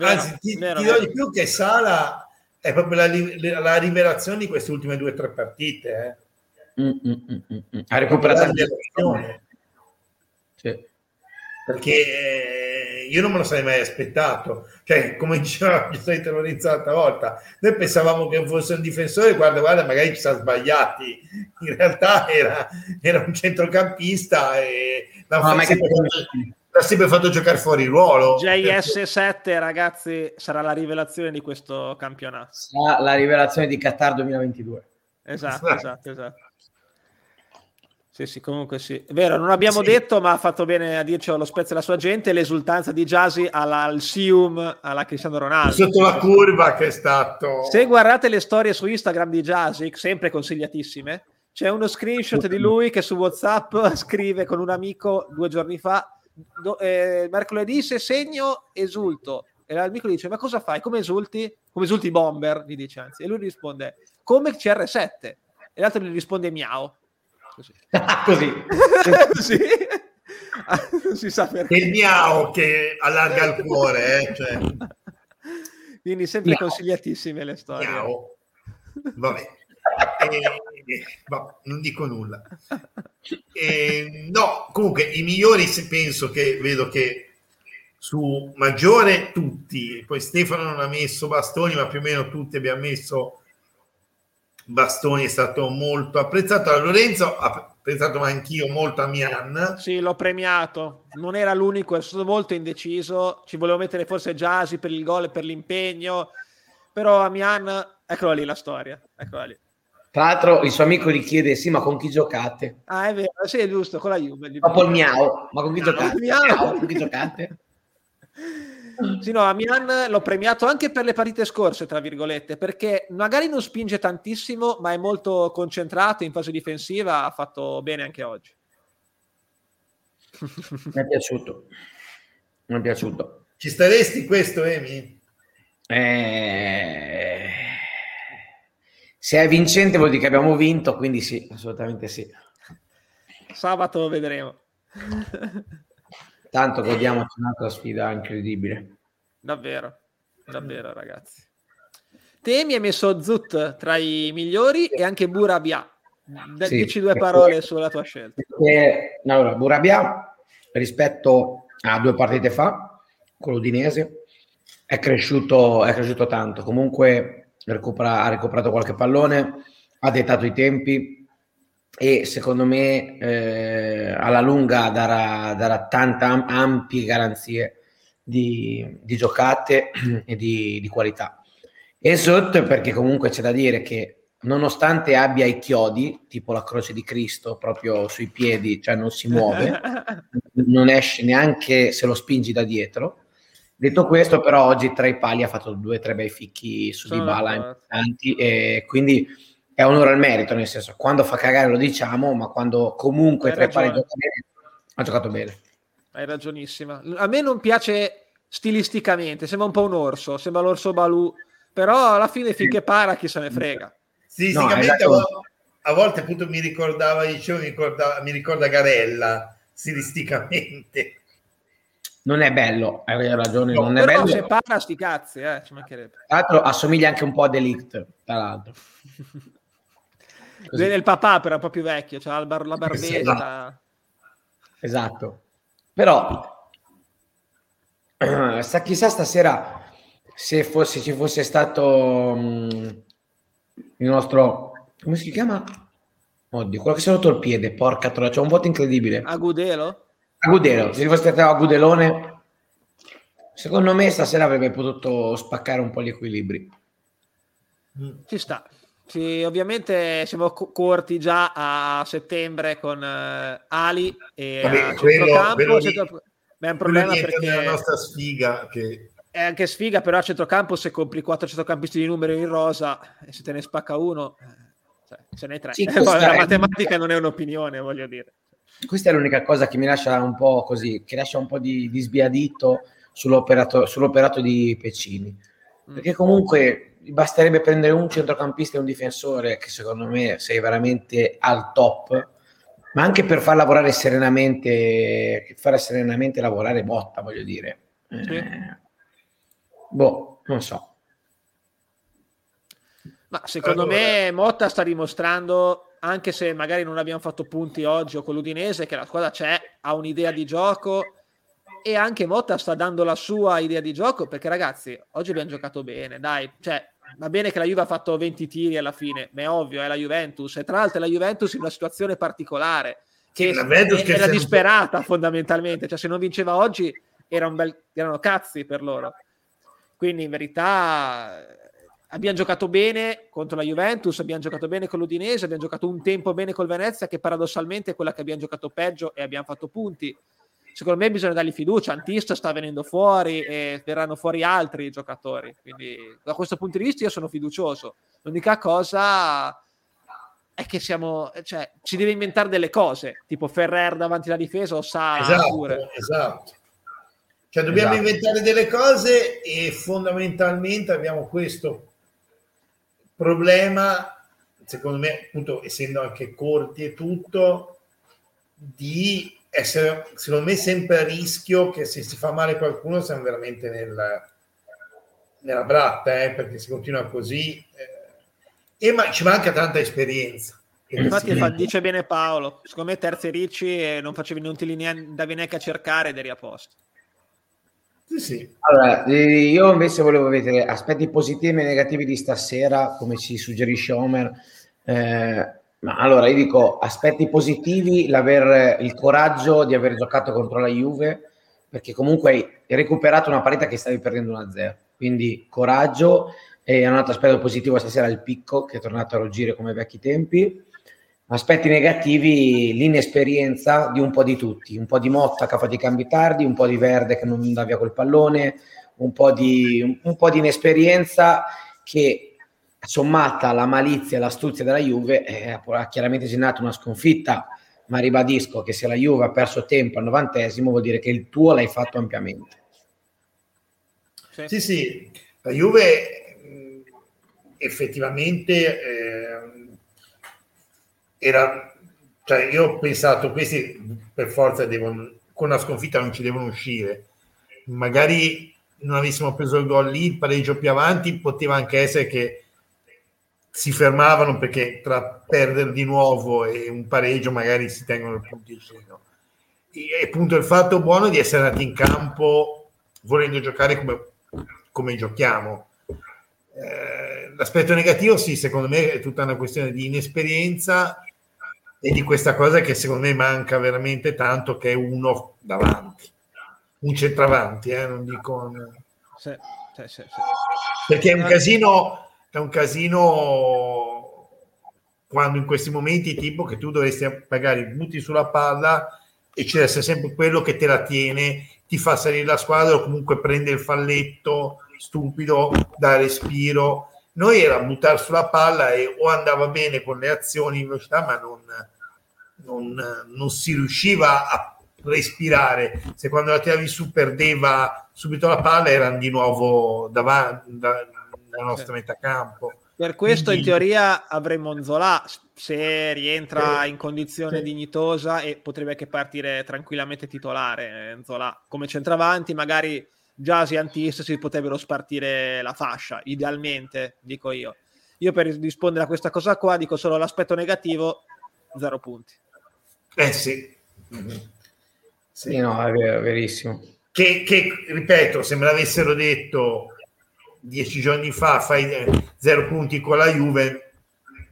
S2: Anzi, ti, vero, ti do di più che Sala è proprio la, la rivelazione di queste ultime due o tre partite. Eh. Mm, mm,
S3: mm, mm, mm. ha recuperato
S2: sì perché eh, io non me lo sarei mai aspettato. Cioè, come diceva giustamente Lorenzo l'altra volta, noi pensavamo che fosse un difensore, guarda, guarda, magari ci siamo sbagliati. In realtà era, era un centrocampista e l'ha, no, sempre, l'ha sempre fatto giocare fuori ruolo.
S1: JS7, ragazzi, sarà la rivelazione di questo campionato.
S3: Sarà la rivelazione di Qatar 2022.
S1: Esatto, esatto, esatto. Sì, sì, comunque sì. È vero, non abbiamo sì. detto, ma ha fatto bene a dircelo lo Spezia e la sua gente, l'esultanza di Jasi alla, al Sium, alla Cristiano Ronaldo.
S2: Sotto la curva che è stato...
S1: Se guardate le storie su Instagram di Jasi, sempre consigliatissime, c'è uno screenshot di lui che su WhatsApp scrive con un amico due giorni fa, do, eh, mercoledì se segno esulto. E l'amico gli dice, ma cosa fai? Come esulti? Come esulti bomber? Gli dice anzi. E lui risponde, come CR7. E l'altro gli risponde miau
S3: così. così.
S1: così. non si sa perché.
S2: Il miau che allarga il cuore. Eh? Cioè.
S1: Quindi sempre miau. consigliatissime le storie.
S2: Miau. Vabbè. Eh, no, non dico nulla. Eh, no, comunque i migliori se penso che vedo che su Maggiore tutti, poi Stefano non ha messo bastoni, ma più o meno tutti abbiamo messo Bastoni è stato molto apprezzato da Lorenzo, apprezzato anch'io molto a Mian.
S1: Sì, l'ho premiato, non era l'unico, è stato molto indeciso, ci volevo mettere forse Jasi per il gol e per l'impegno, però a Mian, eccola lì la storia, eccola lì.
S3: Tra l'altro il suo amico gli chiede sì, ma con chi giocate?
S1: Ah, è vero, sì, è giusto, con la Juve.
S3: Dopo il miau, ma con chi giocate? Miau. Miau, con chi giocate?
S1: Sì, no, a Milan l'ho premiato anche per le partite scorse, tra virgolette, perché magari non spinge tantissimo, ma è molto concentrato in fase difensiva, ha fatto bene anche oggi.
S3: Mi è piaciuto. Mi è piaciuto.
S2: Ci staresti questo, Emi?
S3: Eh... Se è vincente vuol dire che abbiamo vinto, quindi sì, assolutamente sì.
S1: Sabato lo vedremo.
S3: Tanto godiamo un'altra sfida incredibile.
S1: Davvero, davvero ragazzi. Temi hai messo Zut tra i migliori e anche Burabia. Sì, Dici due parole sulla tua scelta.
S3: Perché, allora, Burabia rispetto a due partite fa, con l'Udinese, è cresciuto, è cresciuto tanto. Comunque recupera, ha recuperato qualche pallone, ha dettato i tempi, e secondo me eh, alla lunga darà, darà tante ampie garanzie di, di giocate e di, di, qualità. E sotto perché comunque c'è da dire che nonostante abbia i chiodi, tipo la croce di Cristo proprio sui piedi, cioè non si muove, non esce neanche se lo spingi da dietro. Detto questo, però oggi tra i pali ha fatto due o tre bei ficchi su Sono di bala importanti e quindi è onore al merito, nel senso, quando fa cagare lo diciamo, ma quando comunque tra i pali gioca bene, ha giocato bene.
S1: Hai ragionissima. A me non piace stilisticamente, sembra un po' un orso, sembra l'orso Balù, però alla fine finché para chi se ne frega.
S2: Stilisticamente no, a, volte, appunto mi ricordava, dicevo, mi, ricorda, mi ricorda Garella, stilisticamente.
S3: Non è bello, hai ragione, no, non
S1: è
S3: bello.
S1: se para sti cazzi, eh, ci mancherebbe.
S3: Tra l'altro assomiglia anche un po' a Delict, tra l'altro.
S1: Così. Il papà però un po' più vecchio, cioè la, bar- la barbetta.
S3: Esatto. Però, sa chissà stasera se fosse, ci fosse stato um, il nostro... come si chiama? Oddio, quello che si è rotto il piede, porca troia, c'è un voto incredibile.
S1: Agudelo?
S3: Agudelo, se fosse stato Agudelone, secondo me stasera avrebbe potuto spaccare un po' gli equilibri.
S1: Ci sta. Sì, ovviamente siamo co- corti già a settembre con uh, Ali e Vabbè, a centrocampo. Quello, centro... Beh, è un problema perché
S2: è la nostra sfiga che...
S1: è anche sfiga, però a centrocampo se compri quattro centrocampisti di numero in rosa e se te ne spacca uno, eh, cioè, ce n'è tre. Sì, la matematica non è un'opinione, voglio dire.
S3: Questa è l'unica cosa che mi lascia un po' così, che lascia un po' di, di sbiadito sull'operato, sull'operato di Pecini. Mm. Perché comunque basterebbe prendere un centrocampista e un difensore che secondo me sei veramente al top ma anche per far lavorare serenamente fare serenamente lavorare Botta voglio dire sì. eh, boh non so
S1: ma secondo allora. me Motta sta dimostrando anche se magari non abbiamo fatto punti oggi o con l'Udinese che la squadra c'è ha un'idea di gioco e anche Motta sta dando la sua idea di gioco perché ragazzi oggi abbiamo giocato bene dai cioè va bene che la Juve ha fatto 20 tiri alla fine, ma è ovvio, è la Juventus. E tra l'altro è la Juventus in una situazione particolare, che sì, è, era disperata fondamentalmente. Cioè, se non vinceva oggi era un bel, erano cazzi per loro. Quindi in verità abbiamo giocato bene contro la Juventus, abbiamo giocato bene con l'Udinese, abbiamo giocato un tempo bene col Venezia, che paradossalmente è quella che abbiamo giocato peggio e abbiamo fatto punti secondo me bisogna dargli fiducia. Antista sta venendo fuori e verranno fuori altri giocatori. Quindi da questo punto di vista io sono fiducioso. L'unica cosa è che siamo, cioè, ci deve inventare delle cose, tipo Ferrer davanti alla difesa o Sa
S2: esatto, pure. Esatto. Cioè dobbiamo esatto. inventare delle cose e fondamentalmente abbiamo questo problema, secondo me, appunto, essendo anche corti e tutto, di essere, secondo me, sempre a rischio che se si fa male qualcuno siamo veramente nel, nella bratta, eh, perché si continua così. Eh, e ma, ci manca tanta esperienza.
S1: Infatti fa, dice bene Paolo, secondo me terzi ricci e non facevi non ti andavi neanche a cercare ed eri a posto.
S2: Sì, sì.
S3: Allora, eh, io invece volevo vedere aspetti positivi e negativi di stasera, come ci suggerisce Homer. Eh, ma allora io dico aspetti positivi, l'aver il coraggio di aver giocato contro la Juve, perché comunque hai recuperato una partita che stavi perdendo 1-0. Quindi coraggio e un altro aspetto positivo stasera il picco che è tornato a ruggire come vecchi tempi. Aspetti negativi, l'inesperienza di un po' di tutti, un po' di Motta che ha fatto i cambi tardi, un po' di Verde che non dà via quel pallone, un po' di, un po di inesperienza che sommata alla malizia e l'astuzia della Juve eh, ha chiaramente generato una sconfitta ma ribadisco che se la Juve ha perso tempo al novantesimo vuol dire che il tuo l'hai fatto ampiamente
S2: sì sì, sì. la Juve effettivamente eh, era cioè io ho pensato questi per forza devono con la sconfitta non ci devono uscire magari non avessimo preso il gol lì il pareggio più avanti poteva anche essere che si fermavano perché tra perdere di nuovo e un pareggio magari si tengono il punticino e appunto il fatto buono di essere andati in campo volendo giocare come, come giochiamo. Eh, l'aspetto negativo, sì, secondo me è tutta una questione di inesperienza e di questa cosa che secondo me manca veramente tanto, che è uno davanti, un centravanti, eh, non dico... Sì, sì, sì, Perché è un casino, è un casino quando in questi momenti tipo che tu dovresti magari butti sulla palla e c'è sempre quello che te la tiene, ti fa salire la squadra o comunque prende il falletto stupido da respiro. Noi era buttare sulla palla e o andava bene con le azioni in velocità, ma non, non, non si riusciva a respirare. Se quando la tiravi su perdeva subito la palla, erano di nuovo davanti da, dalla nostra metà campo.
S1: Per questo Quindi... in teoria avremmo Nzola se rientra in condizione sì. dignitosa e potrebbe anche partire tranquillamente titolare Nzola come centravanti, magari Jasi e Antis si potrebbero spartire la fascia, idealmente, dico io. Io per rispondere a questa cosa qua dico solo l'aspetto negativo, zero punti.
S2: Eh sì.
S3: Mm-hmm. Sì, no, è vero, verissimo.
S2: Che, che, ripeto, se me l'avessero detto dieci giorni fa, fai zero punti con la Juve,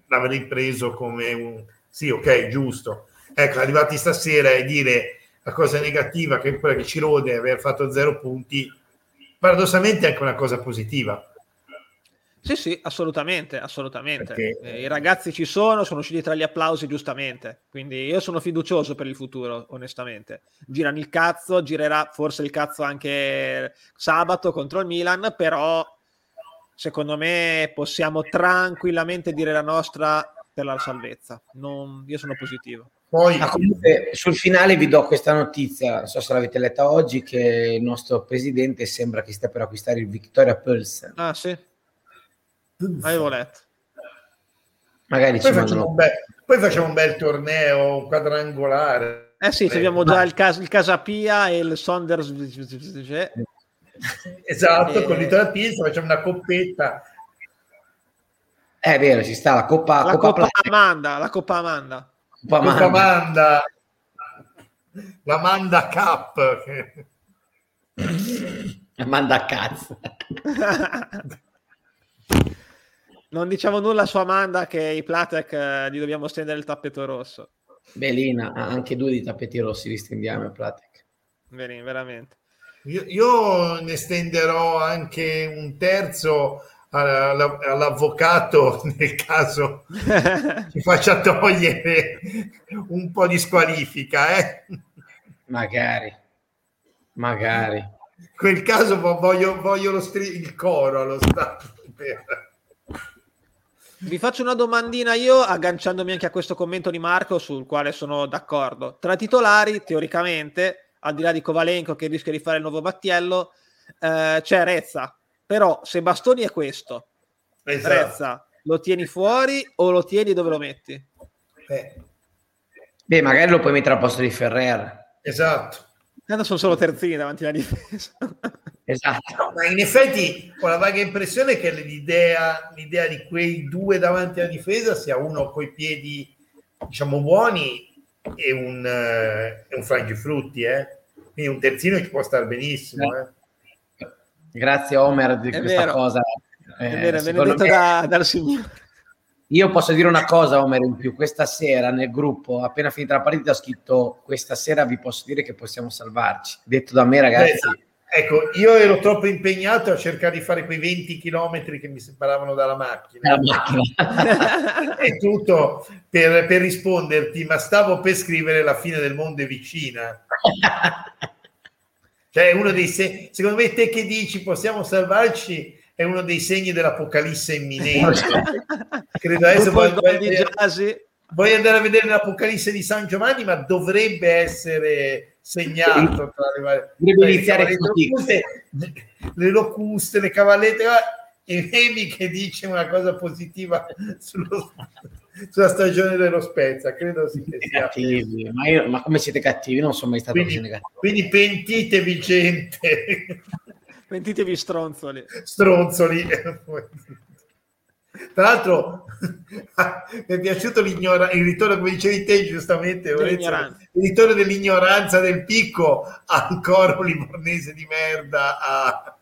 S2: l'avrei preso come un... Sì, ok, giusto. Ecco, arrivati stasera e dire la cosa negativa che è quella che ci rode aver fatto zero punti, paradossalmente è anche una cosa positiva.
S1: Sì, sì, assolutamente, assolutamente. Perché... Eh, I ragazzi ci sono, sono usciti tra gli applausi giustamente, quindi io sono fiducioso per il futuro, onestamente. Girano il cazzo, girerà forse il cazzo anche sabato contro il Milan, però secondo me possiamo tranquillamente dire la nostra per la salvezza. Non... io sono positivo.
S3: Poi... Ah, comunque, sul finale vi do questa notizia, non so se l'avete letta oggi, che il nostro presidente sembra che stia per acquistare il Victoria Pulse.
S1: Ah sì? Avevo letto.
S2: Magari poi, facciamo bel, poi, facciamo un bel torneo quadrangolare.
S1: Eh sì, abbiamo già il, Cas- il Casapia e il Saunders.
S2: Esatto, e... con l'Italia Pizza facciamo una coppetta.
S3: È vero, ci sta la Coppa,
S1: la Coppa, Coppa Amanda, la Coppa Amanda.
S2: Coppa Manda. La Manda Cup.
S3: La Manda cazzo.
S1: non diciamo nulla su Amanda che i Platek eh, gli dobbiamo stendere il tappeto rosso.
S3: Belina, anche due di tappeti rossi li stendiamo a Platek.
S1: Bene, veramente.
S2: Io, io, ne stenderò anche un terzo all'avvocato nel caso ci faccia togliere un po' di squalifica. Eh?
S3: Magari, magari.
S2: In quel caso voglio, voglio lo stri- il coro allo stato.
S1: Vi faccio una domandina io, agganciandomi anche a questo commento di Marco, sul quale sono d'accordo. Tra titolari, teoricamente, al di là di Kovalenko che rischia di fare il nuovo Battiello, eh, c'è Rezza, però se Bastoni è questo, esatto. Prezza, lo tieni fuori o lo tieni dove lo metti?
S3: Eh. Beh, magari lo puoi mettere al posto di Ferrer.
S2: Esatto.
S1: Tanto sono solo terzini davanti alla difesa.
S2: esatto. No, ma in effetti ho la vaga impressione che l'idea, l'idea di quei due davanti alla difesa sia uno coi piedi, diciamo, buoni e un, uh, un frangifrutti, eh? Quindi un terzino ci può stare benissimo, eh.
S3: Grazie Omer di
S1: è
S3: questa
S1: vero.
S3: cosa.
S1: Eh, è vero, benedetto me... da, dal Signore.
S3: Io posso dire una cosa, Omer, in più. Questa sera nel gruppo, appena finita la partita, ho scritto questa sera vi posso dire che possiamo salvarci. Detto da me, ragazzi.
S2: Eh, ecco, io ero troppo impegnato a cercare di fare quei 20 km che mi separavano dalla macchina. macchina. è tutto per, per risponderti, ma stavo per scrivere la fine del mondo è vicina. Cioè, uno dei se- secondo me, te che dici possiamo salvarci è uno dei segni dell'apocalisse imminente. Credo adesso Vuoi andare a vedere l'Apocalisse di San Giovanni, ma dovrebbe essere segnato tra le varie. Dovrebbe iniziare le locuste, le locuste, le cavallette e Nemi che dice una cosa positiva sullo, sulla stagione dello Spezia. Credo sì che sia.
S3: Cattivi, ma, io, ma, come siete cattivi? Non sono mai stato
S2: quindi, così negativo. Quindi pentitevi, gente.
S1: pentitevi, stronzoli.
S2: Stronzoli. Tra l'altro mi è piaciuto il ritorno, come dicevi te giustamente, il ritorno dell'ignoranza del picco al coro livornese di merda a,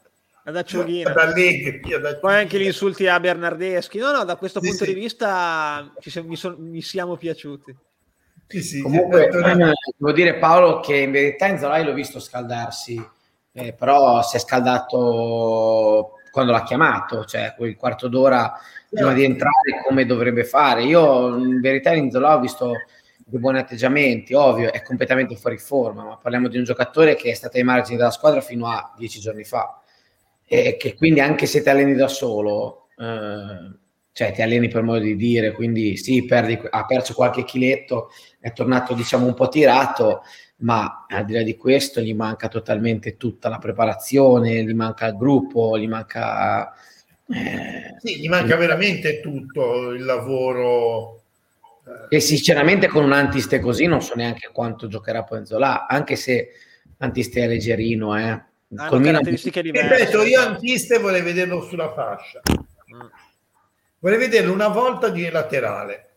S1: ad Acciughina. Ad Allegri, ad Poi anche gli insulti a Bernardeschi. No, no, da questo sì, punto sì. di vista ci, mi, son, mi, siamo piaciuti.
S3: Sì, sì, Comunque, eh, devo dire Paolo che in verità in Zolai l'ho visto scaldarsi, eh, però si è scaldato quando l'ha chiamato, cioè quel quarto d'ora prima di entrare come dovrebbe fare. Io in verità in Zola ho visto dei buoni atteggiamenti, ovvio, è completamente fuori forma, ma parliamo di un giocatore che è stato ai margini della squadra fino a dieci giorni fa e che quindi anche se ti alleni da solo, eh, cioè ti alleni per modo di dire, quindi sì, perdi, ha perso qualche chiletto, è tornato diciamo un po' tirato, ma al di là di questo gli manca totalmente tutta la preparazione, gli manca il gruppo, gli manca
S2: eh, sì, gli manca veramente tutto il lavoro.
S3: E sinceramente con un Antiste così non so neanche quanto giocherà Poenzola, anche se Antiste è leggerino. Eh.
S2: Ah, con caratteristiche diverse. Ripeto, io Antiste vorrei vederlo sulla fascia. Mm. Vorrei vederlo una volta di laterale.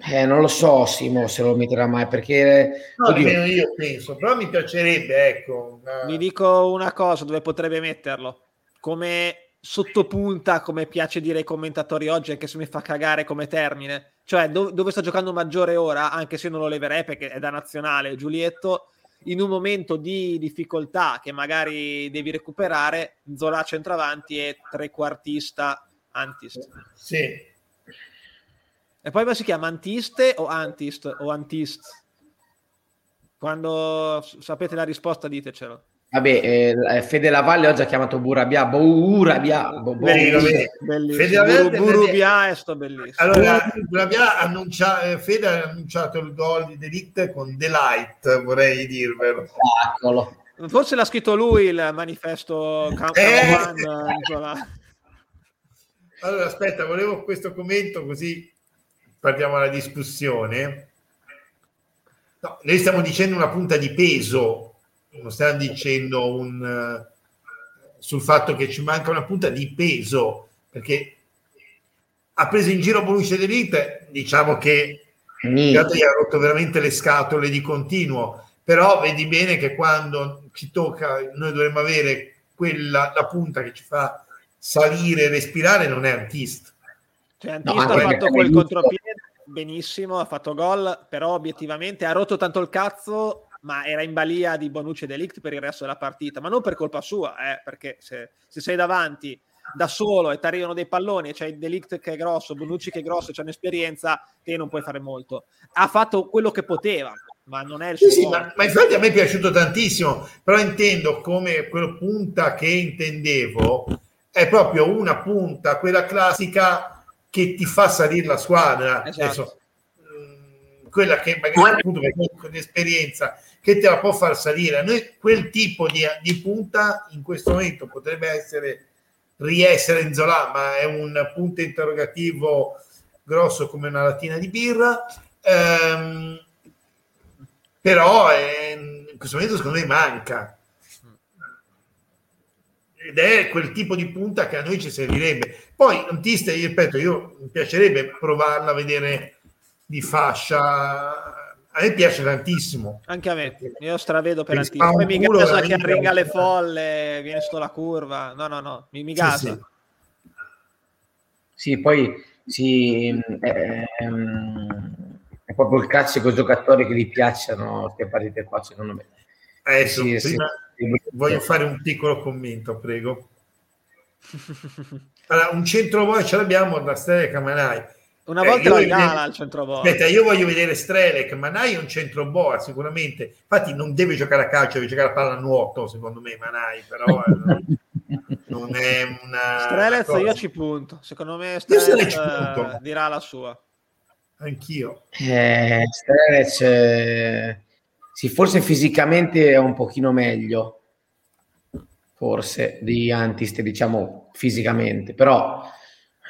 S3: Eh, non lo so, Simo, se lo metterà mai perché.
S2: No, almeno io penso, però mi piacerebbe, ecco.
S1: Una... Vi dico una cosa dove potrebbe metterlo come sottopunta, come piace dire ai commentatori oggi, anche se mi fa cagare come termine. Cioè, do- dove sta giocando maggiore ora, anche se non lo leverei perché è da nazionale, Giulietto, in un momento di difficoltà che magari devi recuperare, Zola centravanti e trequartista Antist.
S2: Sì.
S1: E poi si chiama Antiste o Antist o Antist? Quando sapete la risposta ditecelo.
S3: Vabbè, eh, Fede Lavalle oggi ha chiamato Burabia, Burabia.
S1: Burabia è sto bellissimo.
S2: Allora, Burabia annuncia, eh, Fede ha annunciato il gol di Delict con Delight, vorrei dirvelo. Eccolo.
S1: Forse l'ha scritto lui il manifesto Camp eh.
S2: Allora, aspetta, volevo questo commento così partiamo alla discussione. No, noi stiamo dicendo una punta di peso non stiamo dicendo un, uh, sul fatto che ci manca una punta di peso, perché ha preso in giro Bonucci d'Elite, diciamo che gli ha rotto veramente le scatole di continuo, però vedi bene che quando ci tocca noi dovremmo avere quella la punta che ci fa salire e respirare non è Antist.
S1: Cioè, Antist no, ha fatto quel contropiede benissimo, ha fatto gol, però obiettivamente ha rotto tanto il cazzo ma era in balia di Bonucci e Delict per il resto della partita, ma non per colpa sua, eh, perché se, se, sei davanti da solo e ti arrivano dei palloni e c'hai Delict che è grosso, Bonucci che è grosso, c'è un'esperienza, te non puoi fare molto. Ha fatto quello che poteva, ma non è il suo.
S2: Sì, sì, ma, ma, infatti a me è piaciuto tantissimo, però intendo come quella punta che intendevo è proprio una punta, quella classica che ti fa salire la squadra. Esatto. Adesso, quella che magari appunto con l'esperienza che te la può far salire. A noi quel tipo di, di punta in questo momento potrebbe essere riessere in Zola, ma è un punto interrogativo grosso come una latina di birra. Ehm, però è, in questo momento secondo me manca ed è quel tipo di punta che a noi ci servirebbe. Poi Antista, io ripeto, io mi piacerebbe provarla a vedere di fascia a me piace tantissimo.
S1: Anche a me, io stravedo per anticipo. Poi mi gasa che arringa le folle, viene sotto la curva. No, no, no, mi, mi gasa. Sì,
S3: sì. sì poi sì, è, ehm, è, proprio il classico giocatore che gli piacciono queste partite qua, secondo me.
S2: Adesso, sì, prima voglio fare un piccolo commento, prego. Allora, un centro voi ce l'abbiamo da Stelle Camanai
S1: Una volta eh, la Gala al centro boa.
S2: Aspetta, io voglio vedere Strelec, Manai è un centro boa sicuramente. Infatti non deve giocare a calcio, deve giocare a palla a nuoto, secondo me Manai, però eh, non è una
S1: Strelec io ci punto. Secondo me Strelec eh, dirà la sua.
S2: Anch'io.
S3: Eh, Strelec eh, sì, forse fisicamente è un pochino meglio forse di Antiste, diciamo fisicamente, però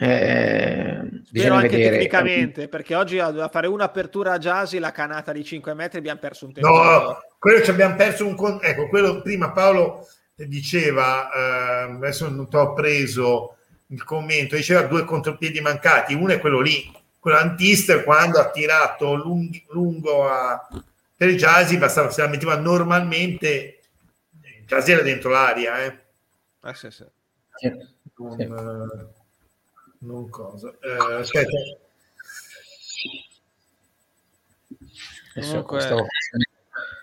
S3: eh,
S1: bisogna anche vedere. tecnicamente, perché oggi doveva fare un'apertura a Jasi, la canata di 5 metri, abbiamo perso un tempo.
S2: No, quello ci abbiamo perso un... Con... Ecco, quello prima Paolo diceva, eh, adesso non ti ho preso il commento, diceva due contropiedi mancati, uno è quello lì, quello Antister quando ha tirato lung- lungo a... per Jasi, bastava se la metteva normalmente, Jasi era dentro l'aria. Eh.
S1: Ah, sì, sì.
S2: Non, sì. Uh non cosa. Eh, aspetta.
S3: Comunque... Stavo,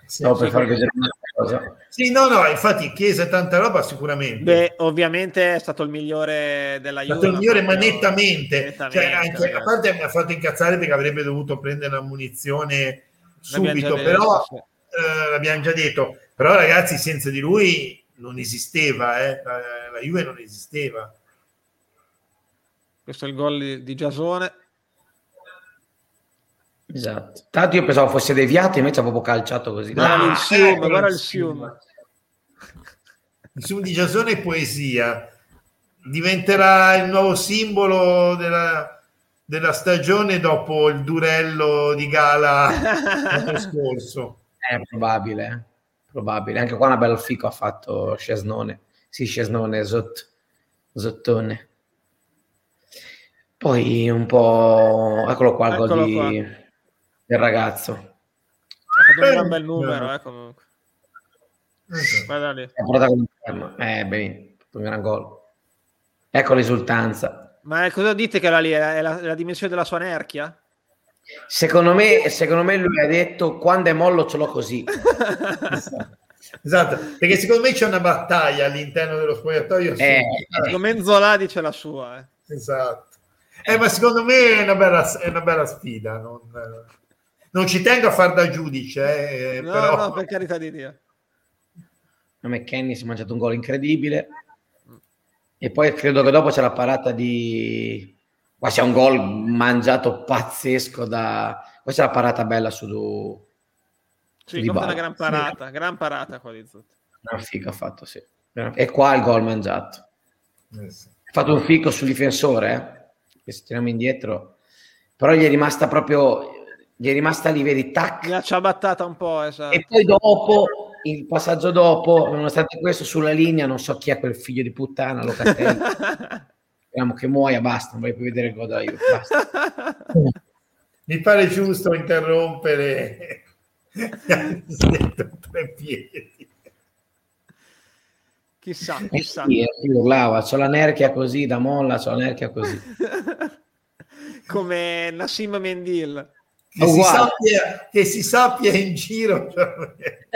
S3: stavo per fare vedere una cosa.
S2: Sì, no, no, infatti Chiesa e tanta roba sicuramente.
S1: Beh, ovviamente è stato il migliore della Juve. È stato
S2: il migliore, ma nettamente. nettamente cioè, anche, a parte mi ha fatto incazzare perché avrebbe dovuto prendere la munizione subito, però detto, sì. eh, l'abbiamo già detto. Però ragazzi, senza di lui non esisteva, eh. la, la Juve non esisteva.
S1: Questo è il gol di Giasone.
S3: Esatto. Tanto io pensavo fosse deviato, invece ha proprio calciato così.
S1: Guarda ah, il Sium, eh, guarda il Sium.
S2: Il Sium di Giasone è poesia. Diventerà il nuovo simbolo della, della stagione dopo il durello di gala l'anno scorso.
S3: È probabile, probabile. Anche qua una bella fico ha fatto Scesnone. Sì, Scesnone, Zot, Zottone. Poi un po'... Eccolo qua il gol di... del ragazzo.
S1: Ha fatto un gran bel numero, eh, comunque.
S3: Guarda lì. Eh, bene, un gran gol. Ecco l'esultanza.
S1: Ma cosa dite che era lì? È la, è la dimensione della sua nerchia?
S3: Secondo me, secondo me lui ha detto quando è mollo ce l'ho così.
S2: esatto, perché secondo me c'è una battaglia all'interno dello spogliatoio.
S1: Eh, eh. Menzola dice la sua.
S2: Eh. Esatto. Eh, ma secondo me è una bella, è una bella sfida. Non, non, ci tengo a far da giudice. Eh,
S1: no,
S2: però...
S1: no, per carità di Dio.
S3: McKenny si è mangiato un gol incredibile. E poi credo che dopo c'è la parata di... Qua c'è un gol mangiato pazzesco da... Qua c'è la parata bella su...
S1: Sì, di una gran parata, gran parata qua di Zut.
S3: Una figa ha fatto, sì. E qua il gol mangiato. Eh sì. Ha fatto un fico sul difensore, eh? Che se tiriamo indietro, però gli è rimasta proprio, gli è rimasta lì, vedi, tac.
S1: Mi ha ciabattata un po', esatto.
S3: E poi dopo, il passaggio dopo, nonostante questo, sulla linea, non so chi è quel figlio di puttana, Locatelli. Speriamo che muoia, basta, non voglio più vedere io, basta.
S2: Mi pare giusto interrompere tre piedi.
S1: Chissà, eh chissà.
S3: Eh sì, urlava, c'ho la nerchia così, da molla, c'ho la nerchia così.
S1: Come Nassim Mendil.
S2: Che si, sappia, che si, sappia, in giro.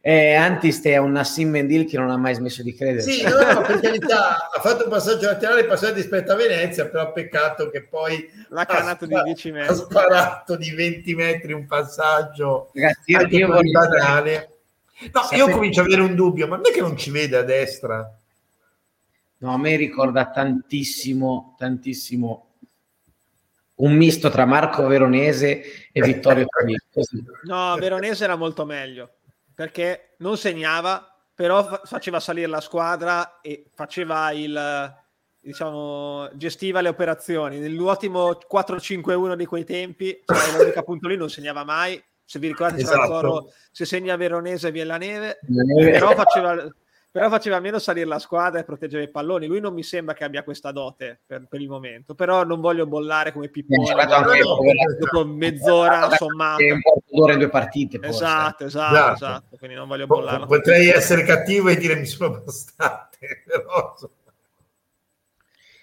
S3: eh, Antiste è un Nassim Mendil che non ha mai smesso di credere.
S2: Sì, no, no, per carità, ha fatto un passaggio laterale passato rispetto a Venezia, però peccato che poi
S1: l'ha canato di 10 metri.
S2: Ha sparato di 20 metri un passaggio
S3: Ragazzi, io, io voglio,
S2: banale. No, Sapete... io comincio ad avere un dubbio, ma non è che non ci vede a destra?
S3: No, a me ricorda tantissimo, tantissimo un misto tra Marco Veronese e Vittorio Travito.
S1: No, Veronese era molto meglio, perché non segnava, però faceva salire la squadra e faceva il diciamo gestiva le operazioni nell'ottimo 4-5-1 di quei tempi cioè l'unica punto lì non segnava mai se vi ricordate esatto. Coro, se segna Veronese via la neve, la neve. Però, faceva, però faceva meno salire la squadra e proteggere i palloni. Lui non mi sembra che abbia questa dote per, per il momento però non voglio bollare come Pippone dopo mezz'ora sommato
S3: un'ora in due partite
S1: esatto, esatto, esatto, esatto, quindi non voglio bollare
S2: potrei essere cattivo e dire mi sono bastate però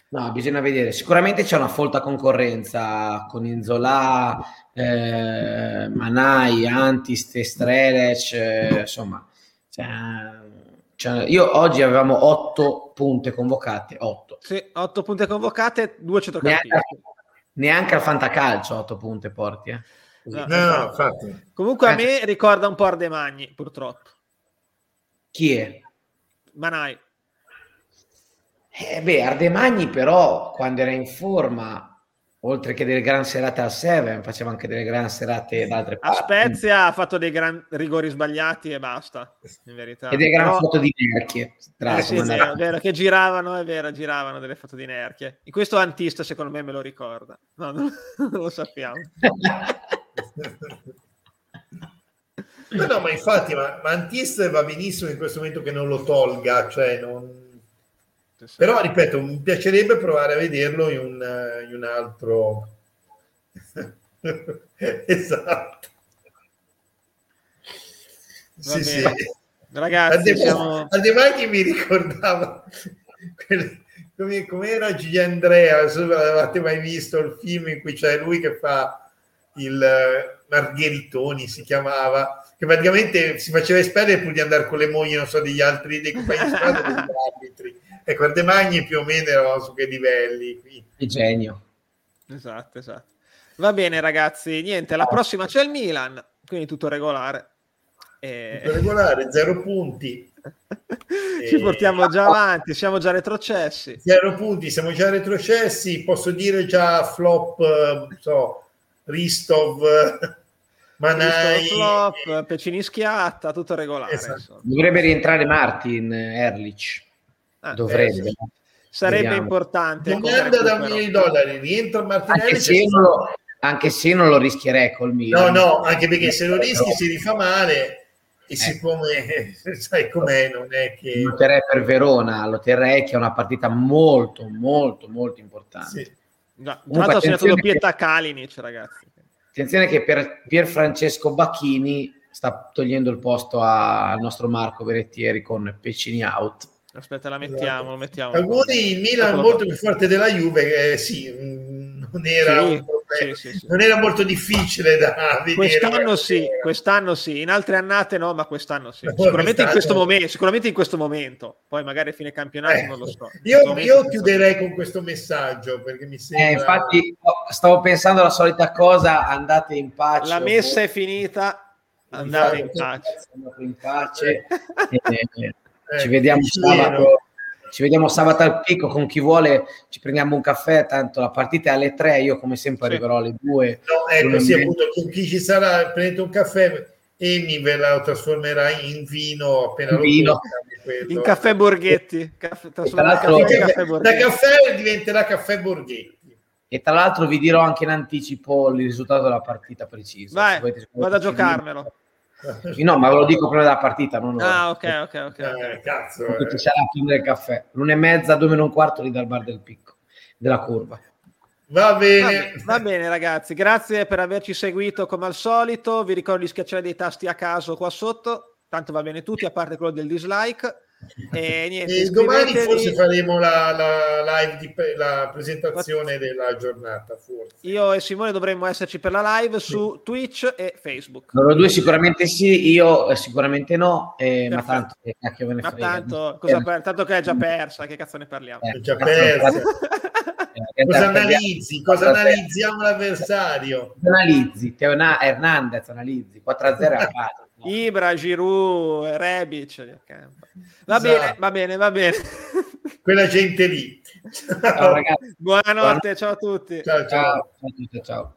S3: No, bisogna vedere. Sicuramente c'è una folta concorrenza con Inzola, eh, Manai, Antist, Strelec, eh, insomma. Cioè, cioè, io oggi avevamo otto punte convocate, otto.
S1: Sì, otto punte convocate, due centrocampisti.
S3: Neanche, neanche al fantacalcio 8 punti porti. Eh.
S2: No, no, infatti.
S1: Comunque a me ricorda un po' Ardemagni, purtroppo.
S3: Chi è?
S1: Manai.
S3: Eh, beh, Ardemagni però quando era in forma oltre che delle gran serate al Seven, faceva anche delle gran serate da altre
S1: parti. A Spezia ha fatto dei gran rigori sbagliati e basta, in verità.
S3: E delle gran Però... foto di nerchie.
S1: Eh sì, è vero, che giravano, è vero, giravano delle foto di nerchie. In questo Antista, secondo me, me lo ricorda. No, non, non lo sappiamo.
S2: no, no, ma infatti, ma, ma Antista va benissimo in questo momento che non lo tolga, cioè non però, ripeto, mi piacerebbe provare a vederlo in un, eh, in un altro... esatto.
S1: sì, sì. Ragazzi,
S2: Ademaghi, siamo... Ademaghi mi ricordava come, come era G. Andrea, non so se avete mai visto il film in cui c'è lui che fa il uh, Margheritoni, si chiamava, che praticamente si faceva espellere pur di andare con le mogli, non so, degli altri, dei compagni di squadra degli arbitri Ecco, Ardemagni più o meno eravamo su quei livelli. Qui.
S3: Che genio.
S1: Esatto, esatto. Va bene ragazzi, niente, la prossima c'è il Milan, quindi tutto regolare.
S2: E... Tutto regolare, zero punti.
S1: Ci portiamo già avanti, siamo già retrocessi.
S2: Zero punti, siamo già retrocessi, posso dire già flop, so, Ristov,
S1: Ristov flop, Pecini schiatta, tutto regolare. Esatto.
S3: Dovrebbe rientrare Martin Erlich. Ah, Dovrebbe. Eh,
S1: Sarebbe Vediamo. importante.
S2: Domanda da un milione di dollari, rientra Martinelli.
S3: Anche se, lo, anche se, non lo, rischierei col Milan.
S2: No, no, anche perché se lo rischi si rifà male e eh. siccome sai com'è non è che
S3: lo terrei per Verona lo terrei che è una partita molto molto molto importante sì.
S1: no, tra l'altro ha segnato doppietta che... Kalinic ragazzi
S3: attenzione che Pier Francesco Bacchini sta togliendo il posto al nostro Marco Verettieri con Pecini out
S1: Aspetta, la mettiamo, lo mettiamo.
S2: Auguri, il Milan molto più forte della Juve, eh, sì, non era, sì, sì, sì, non era molto difficile da vedere.
S1: Quest'anno sì, quest'anno sì, in altre annate no, ma quest'anno sì. Sicuramente in questo momento, sicuramente in questo momento. Poi magari a fine campionato eh, non lo so.
S2: Io, io chiuderei con questo messaggio perché mi sembra...
S3: Eh, infatti stavo pensando la solita cosa, andate in pace.
S1: La messa è finita, andate in pace.
S3: Andate in pace. eh, ci vediamo sabato. Ci vediamo sabato al picco con chi vuole, ci prendiamo un caffè, tanto la partita è alle tre, io come sempre sì. arriverò alle due.
S2: No, ecco, sì, appunto, con chi ci sarà, prendete un caffè e mi ve la trasformerà in vino appena
S3: vino.
S1: In caffè Borghetti. Caffè,
S2: caffè, caffè Borghetti. Da caffè diventerà caffè Borghetti.
S3: E tra l'altro vi dirò anche in anticipo il risultato della partita preciso.
S1: Vai, vado a giocarmelo.
S3: No, ma ve lo dico prima della partita. Non
S1: ah, ok, ok, ok. Eh,
S2: cazzo,
S3: eh. Ci sarà a del caffè. L'una e mezza, due meno un quarto lì dal bar del picco, della curva.
S2: Va bene.
S1: va va bene. ragazzi, grazie per averci seguito come al solito. Vi ricordo di schiacciare dei tasti a caso qua sotto, tanto va bene tutti, a parte quello del dislike. E, niente,
S2: e domani forse faremo la, la, live di, la presentazione della giornata. Forse.
S1: Io e Simone dovremmo esserci per la live su Twitch e Facebook.
S3: Loro due sicuramente sì, io sicuramente no, eh, ma tanto che
S1: cacchio me ne frega. Tanto, cosa, per, tanto che è già persa, che cazzo ne parliamo?
S2: Eh, è già persa. Eh, cosa analizzi? Cosa analizziamo l'avversario?
S3: Analizzi, Teo Hernandez, analizzi 4-0 a
S1: casa. Ibra, Giroud, Rebic. Va esatto. bene, va bene, va bene.
S2: Quella gente lì.
S1: Ciao, ragazzi. Buonanotte, ciao a tutti.
S2: Ciao, ciao.
S3: ciao, ciao. ciao.